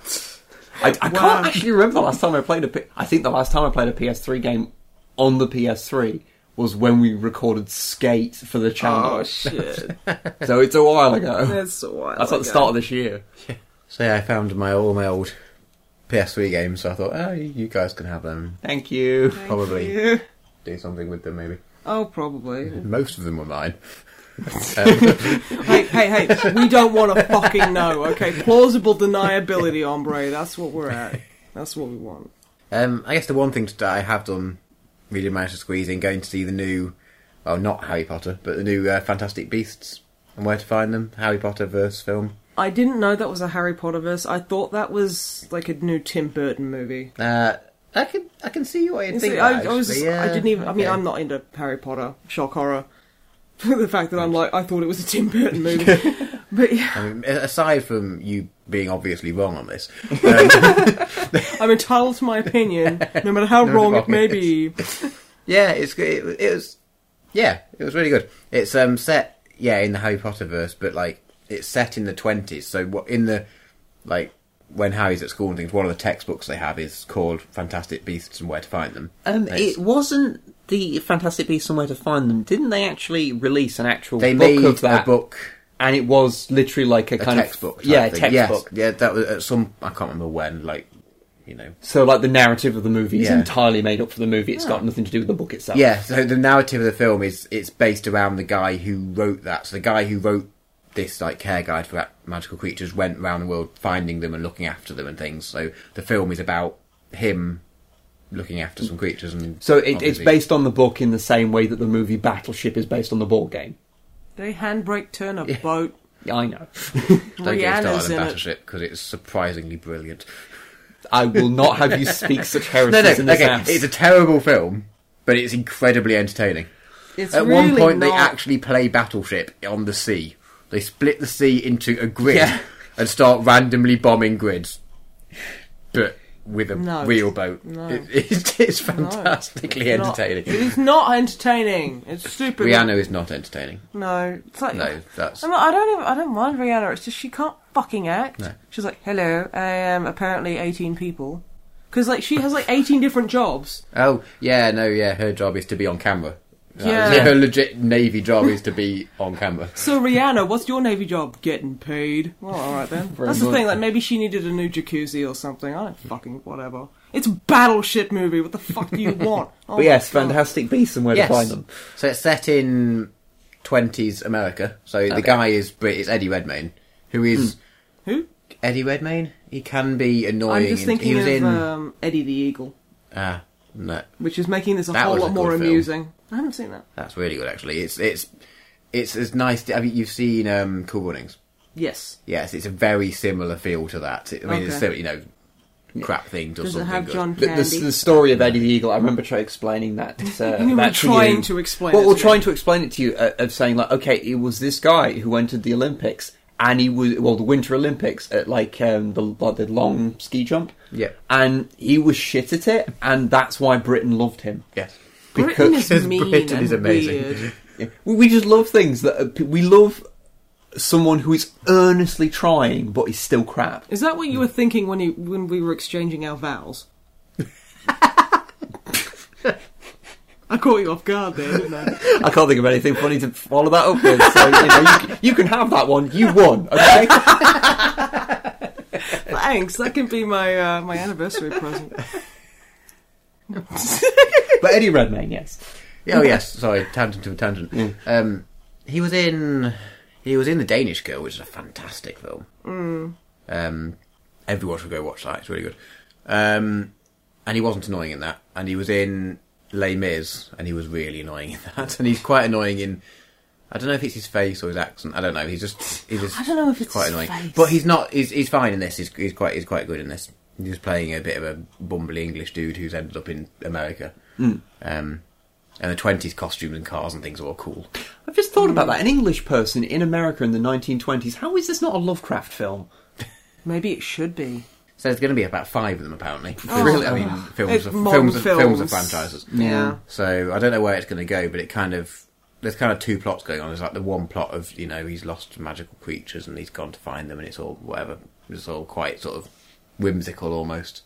I, I Wow. can't actually remember the last time I played a. P- I think the last time I played a PS3 game on the PS3 was when we recorded Skate for the channel. Oh shit! so it's a while ago. That's a while. That's at the start of this year. Yeah. So yeah, I found my all my old PS3 games. So I thought, oh, you guys can have them. Thank you. Thank Probably. you. Do something with them, maybe. Oh, probably. Most of them were mine. hey, hey, hey! We don't want to fucking know. Okay, plausible deniability, hombre. That's what we're at. That's what we want. Um, I guess the one thing that I have done, really managed to squeeze in, going to see the new, well, not Harry Potter, but the new uh, Fantastic Beasts and where to find them. Harry Potter verse film. I didn't know that was a Harry Potter verse. I thought that was like a new Tim Burton movie. Uh, I can I can see what you You think. see, that, I, I was, yeah, I didn't even. I mean, okay. I'm not into Harry Potter, shock horror. the fact that I'm like, I thought it was a Tim Burton movie, but yeah, I mean, aside from you being obviously wrong on this. Um, I'm entitled to my opinion, no matter how No, wrong wrong it may be. yeah, it's it, it was yeah, it was really good. It's um set yeah in the Harry Potter verse, but like it's set in the twenties. So what in the like when Harry's at school and things, one of the textbooks they have is called Fantastic Beasts and Where to Find Them. Um, it wasn't the Fantastic Beasts and Where to Find Them. Didn't they actually release an actual they book made of that? a book, and it was literally like a, a kind textbook. of type yeah, thing. textbook. Yes, yeah, that was at some I can't remember when. Like you know, So like the narrative of the movie is entirely made up for the movie. It's ah. got nothing to do with the book itself. Yeah, so the narrative of the film is it's based around the guy who wrote that. So the guy who wrote this like care guide for magical creatures went around the world finding them and looking after them and things. So the film is about him looking after some creatures and So it, it's based on the book in the same way that the movie Battleship is based on the board game. They handbrake turn a boat. Yeah, I know. Don't get Rihanna's started on it. Battleship because it's surprisingly brilliant. I will not have you speak such No, heresies no, in this okay, house. it's a terrible film, but it's incredibly entertaining. It's At really one point, they not- actually play Battleship on the sea. They split the sea into a grid Yeah. and start randomly bombing grids, but with a No. real boat. No. It, it's, it's fantastically Not- entertaining. it is not entertaining. It's stupid. Rihanna is not entertaining. No, it's like No, that's not, I don't even. I don't mind Rihanna. It's just she can't fucking act. No. She's like, "Hello, I am apparently 18 people," because like she has like 18 different jobs. oh yeah, no, yeah. Her job is to be on camera. Yeah. her legit navy job is to be on camera. So Rihanna, what's your navy job? Getting paid. Well, all right then. Very That's the much. thing. Like maybe she needed a new jacuzzi or something. I don't fucking whatever. It's a battleship movie. What the fuck do you want? Oh but yes, God. Fantastic Beasts and Where yes. to Find Them. So it's set in twenties America. So the guy is Brit. It's Eddie Redmayne, who is Who? Eddie Redmayne. He can be annoying. I'm just and- thinking he was of in. um, Eddie the Eagle, Ah, no, which is making this a That whole was lot a more good film. amusing. I haven't seen that. that's really good actually. It's it's it's as nice. To, I mean, you've seen um, Cool Runnings. Yes. Yes, it's a very similar feel to that. I mean, it's Okay. still, you know, crap things or Does it something. have good. John The, Candy? the, the story of Eddie the Eagle, I remember try explaining that. Uh, You were that trying you. to explain Well, it we're to me. trying to explain it to you uh, of saying like, okay, it was this guy who entered the Olympics, and he was well, the Winter Olympics at like um, the like the long ski jump. Yeah. and he was shit at it, and that's why Britain loved him. Yes. Britain is because mean Britain and is amazing. weird. We, we just love things that uh, we love. Someone who is earnestly trying, but is still crap. Is that what you were thinking when you when we were exchanging our vows? I caught you off guard there, didn't I? I can't think of anything funny to follow that up with. So you know, you, can- you can have that one. You won. Okay. Thanks. That can be my uh, my anniversary present. but Eddie Redmayne, yes. Oh yes. Sorry, tangent to a tangent. Um, he was in he was in the Danish Girl, which is a fantastic film. Um, everyone should go watch that. It's really good. Um, and he wasn't annoying in that. And he was in Les Mis, and he was really annoying in that. And he's quite annoying in. I don't know if it's his face or his accent. I don't know. He's just he's just I don't know if it's quite his annoying. face. But he's not. He's, he's fine in this. He's, he's quite he's quite good in this. He's playing a bit of a bumbly English dude who's ended up in America. Um, and the twenties costumes and cars and things are all cool. I've just thought about that. An English person in America in the 1920s. How is this not a Lovecraft film? Maybe it should be. So there's going to be about five of them apparently. Oh. Really? I mean, films, It's are, modern films, are, films are franchises. Yeah. So I don't know where it's going to go, but it kind of there's kind of two plots going on. There's like the one plot of you know he's lost magical creatures and he's gone to find them, and it's all whatever. It's all quite sort of whimsical almost.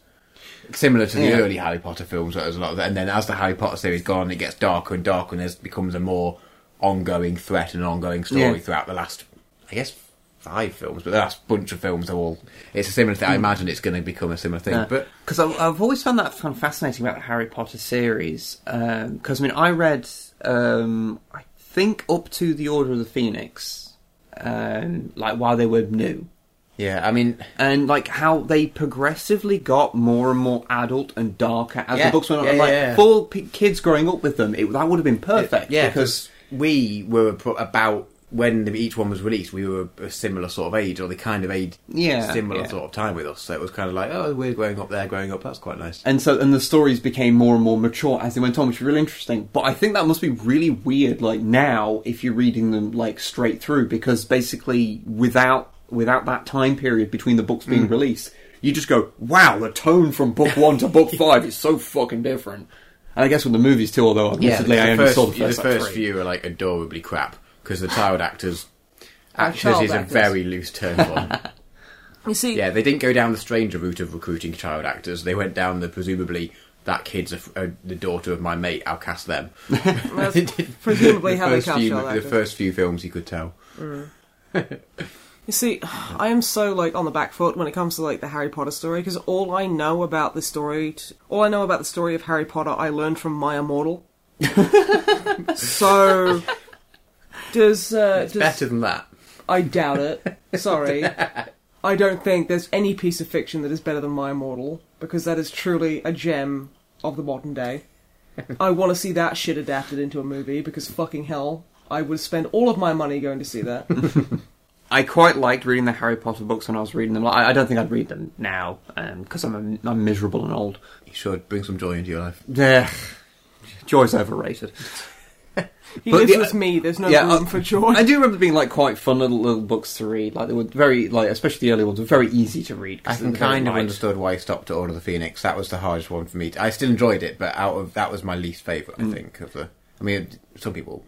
Similar to the Yeah. early Harry Potter films, where there's a lot of that. And then as the Harry Potter series goes on, it gets darker and darker, and becomes a more ongoing threat and an ongoing story Yeah. throughout the last, I guess, five films. But the last bunch of films are all. It's a similar thing. I imagine it's going to become a similar thing. But because I've, always found that kind of fascinating about the Harry Potter series. Because I mean, I read, um, I think up to the Order of the Phoenix, um, like while they were new, yeah, I mean, and like how they progressively got more and more adult and darker as Yeah. the books went on. Yeah, like yeah, for p- kids growing up with them, it, that would have been perfect. Yeah, because we were about when the, each one was released, we were a similar sort of age, or the kind of age Yeah, similar yeah. sort of time with us. So it was kind of like, oh, we're growing up, they're growing up. That's quite nice. and so and the stories became more and more mature as they went on, which was really interesting. But I think that must be really weird, like now, if you're reading them like straight through, because basically without without that time period between the books being hmm. released, you just go, "Wow, the tone from book one to book five is so fucking different." And I guess with the movies too, although admittedly I the only first, saw the first, like, first three. few are like adorably crap because the child actors. Uh, are Actors is a actors. very loose term one. You see, yeah, they didn't go down the stranger route of recruiting child actors. They went down the presumably that kid's a, a, uh, the daughter of my mate. I'll cast them. presumably the how they first cast few, the actors. first few films you could tell. Mm. You see, I am so like on the back foot when it comes to like the Harry Potter story because all I know about the story, t- all I know about the story of Harry Potter, I learned from My Immortal. so does uh, It's does better than that. I doubt it. Sorry. I don't think there's any piece of fiction that is better than My Immortal, because that is truly a gem of the modern day. I want to see that shit adapted into a movie, because fucking hell, I would spend all of my money going to see that. I quite liked reading the Harry Potter books when I was reading them. I, I don't think I'd read them now because I'm I'm miserable and old. You should bring some joy into your life. Yeah, joy's overrated. He But lives the- with me, there's no yeah, room uh, for joy. I do remember being like quite fun little, little books to read. Like they were very like, especially the early ones, were very easy to read. I can kind of light. understood why he stopped at Order of the Phoenix. That was the hardest one for me. I still enjoyed it, but out of that was my least favourite. Mm. I think of the. I mean, some people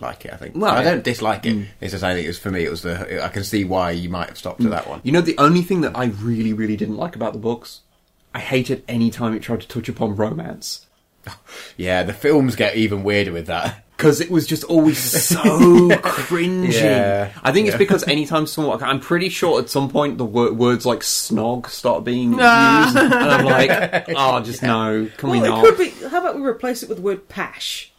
like it. I think. Well, I don't dislike it. Mm. It's just I think it was for me. It was the. I can see why you might have stopped at mm. that one. You know, the only thing that I really, really didn't like about the books, I hated any time it tried to touch upon romance. Yeah, the films get even weirder with that. Because it was just always so cringy. Yeah. I think it's Yeah. because anytime someone, I'm pretty sure at some point the wor- words like snog start being used, and I'm like, oh, just no, can we well, not? it could be. How about we replace it with the word pash?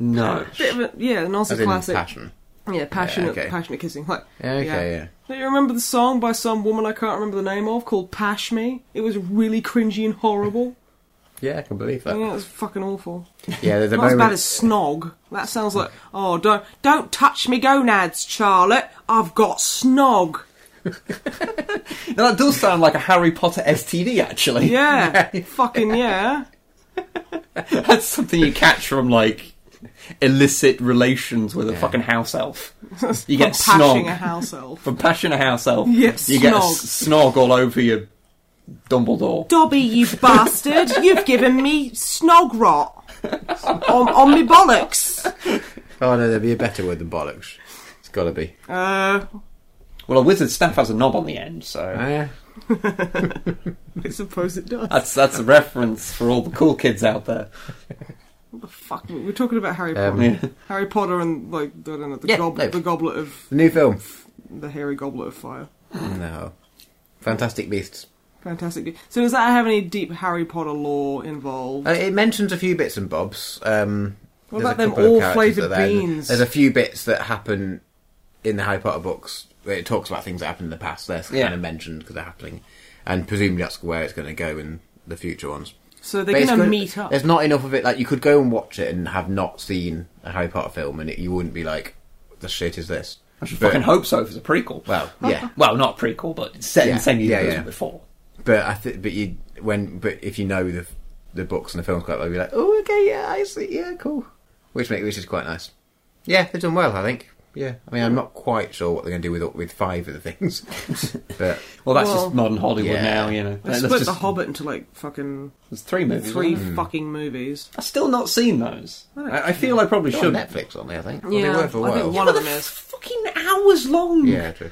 No. Bit of a, yeah, an Aussie As in classic. passion. Yeah, passionate, okay. passionate kissing. Like, Yeah, okay, yeah. Do you remember the song by some woman I can't remember the name of called "Pash Me"? It was really cringy and horrible. Yeah, I can believe that. Yeah, it was fucking awful. Yeah, there's a Not as bad as snog. That sounds like oh, don't don't touch me gonads, Charlotte. I've got snog. Now, that does sound like a Harry Potter STD, actually. Yeah, fucking yeah. That's something you catch from, like, illicit relations with a fucking house elf. You get From pashing snog. a house elf. From pashing a house elf. Yes, You get a snog. s- snog all over your Dumbledore. Dobby, you bastard! You've given me snog rot on on me bollocks. Oh no, there'd be a better word than bollocks. It's got to be. Uh, Well, a wizard's staff has a knob on the end, so yeah. I suppose it does. that's that's a reference for all the cool kids out there. What the fuck? We're talking about Harry Um, Potter. Yeah. Harry Potter and like I don't know the Yeah, goblet, no. the goblet of The new film. the hairy goblet of fire. No. Fantastic Beasts. Fantastic. So does that have any deep Harry Potter lore involved? Uh, it mentions a few bits and bobs. Um, What there's about a them couple of all characters flavoured that are there. beans? There's a few bits that happen in the Harry Potter books where it talks about things that happened in the past. They're Yeah. kind of mentioned because they're happening, and presumably that's where it's going to go in the future ones. So they're going to meet up. There's not enough of it. Like you could go and watch it and have not seen a Harry Potter film, and it, you wouldn't be like, "The shit is this." I should But- fucking hope so if it's a prequel. Well, yeah, Well, not a prequel, but it's set in the same universe yeah, yeah. before. but I think, but you when, but if you know the the books and the films quite well, you'd be like, "Oh, okay, yeah, I see, yeah, cool," which make which is quite nice. Yeah, they've done well, I think. Yeah, I mean, I'm not quite sure what they're going to do with with five of the things, but Well, that's Well, just modern Hollywood yeah. now, you know. They That's split just, the Hobbit into like fucking There's three movies. three isn't there? fucking movies. I've still not seen those. I, I feel I probably they're should. on Netflix, aren't they? I think. Well, Yeah, they were for a I think while. one But of they're them is. fucking hours long. Yeah, true.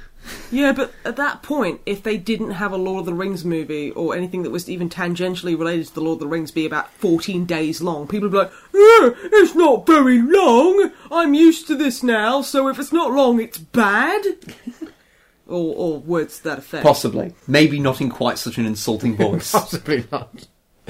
Yeah, but at that point, if they didn't have a Lord of the Rings movie or anything that was even tangentially related to the Lord of the Rings be about 14 days long, people would be like, "Eh, it's not very long. I'm used to this now, so if it's not long, it's bad. or, or words to that effect. Possibly. Maybe not in quite such an insulting voice. Possibly not.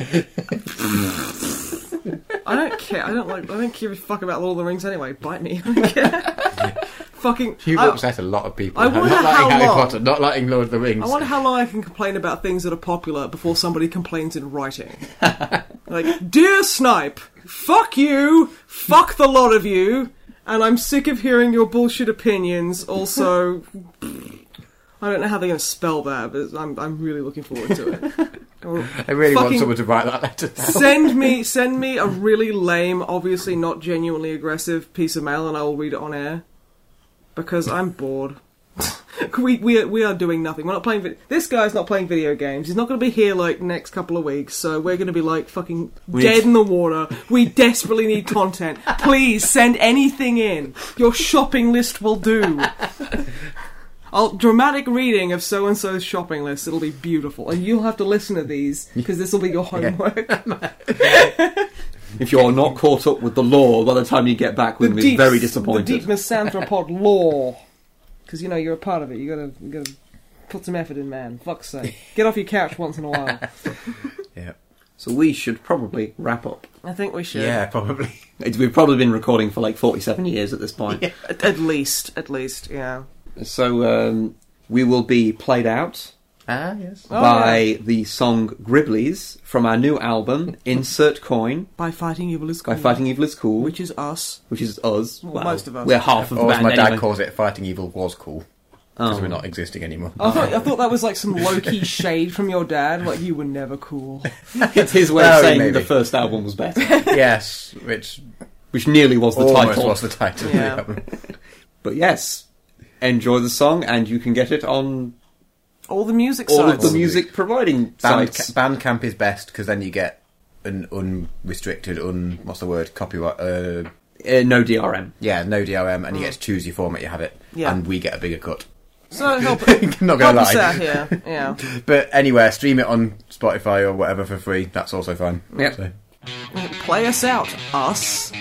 I don't care. I don't like. I don't give a fuck about Lord of the Rings anyway. Bite me. I don't care. Fucking. You've I- upset a lot of people. I wonder not how liking Harry long- Potter, not liking Lord of the Rings. I wonder how long I can complain about things that are popular before somebody complains in writing. like, dear Snipe, fuck you, fuck the lot of you, and I'm sick of hearing your bullshit opinions. Also, I don't know how they're going to spell that, but I'm I'm really looking forward to it. I really want someone to write that letter send me send me a really lame, obviously not genuinely aggressive piece of mail, and I will read it on air because I'm bored. we, we, are, we are doing nothing. We're not playing. Vi- this guy's not playing video games. He's not going to be here like next couple of weeks. So we're going to be like fucking We dead in the water. We desperately need content. Please send anything in. Your shopping list will do. I'll dramatic reading of so and so's shopping list. It'll be beautiful, and you'll have to listen to these because this will be your homework. If you're not caught up with the lore by the time you get back, we'll be very disappointed. The deep misanthropod lore, because you know you're a part of it. You gotta, you gotta put some effort in, man. Fuck's sake, get off your couch once in a while. Yeah. So we should probably wrap up. I think we should. Yeah, probably. It's, we've probably been recording for like 47 years at this point. At, at least, at least, yeah. So um, we will be played out Ah, yes. Oh, by the song Gribblies from our new album, Insert Coin, By fighting evil is cool. by Fighting Evil is Cool, which is us. which is us. Well, most of us. We're half of the Or band my dad anyway. calls it, fighting evil was cool. Because Oh. we're not existing anymore. I thought, I thought that was like some low key shade from your dad. Like you were never cool. It's his way of saying maybe. the first album was better, yes, which which nearly was the almost title. was the title. Yeah. of the album. But yes, enjoy the song, and you can get it on All the music all of the music providing Band, sites. Bandcamp is best because then you get an unrestricted, un what's the word, copyright. Uh, Uh, no DRM. yeah, no DRM, and you get to choose your format you have it, Yeah. and we get a bigger cut. So help, Not help gonna us lie. out here. Yeah. But anywhere, stream it on Spotify or whatever for free. That's also fine. Yep. So. Play us out, us.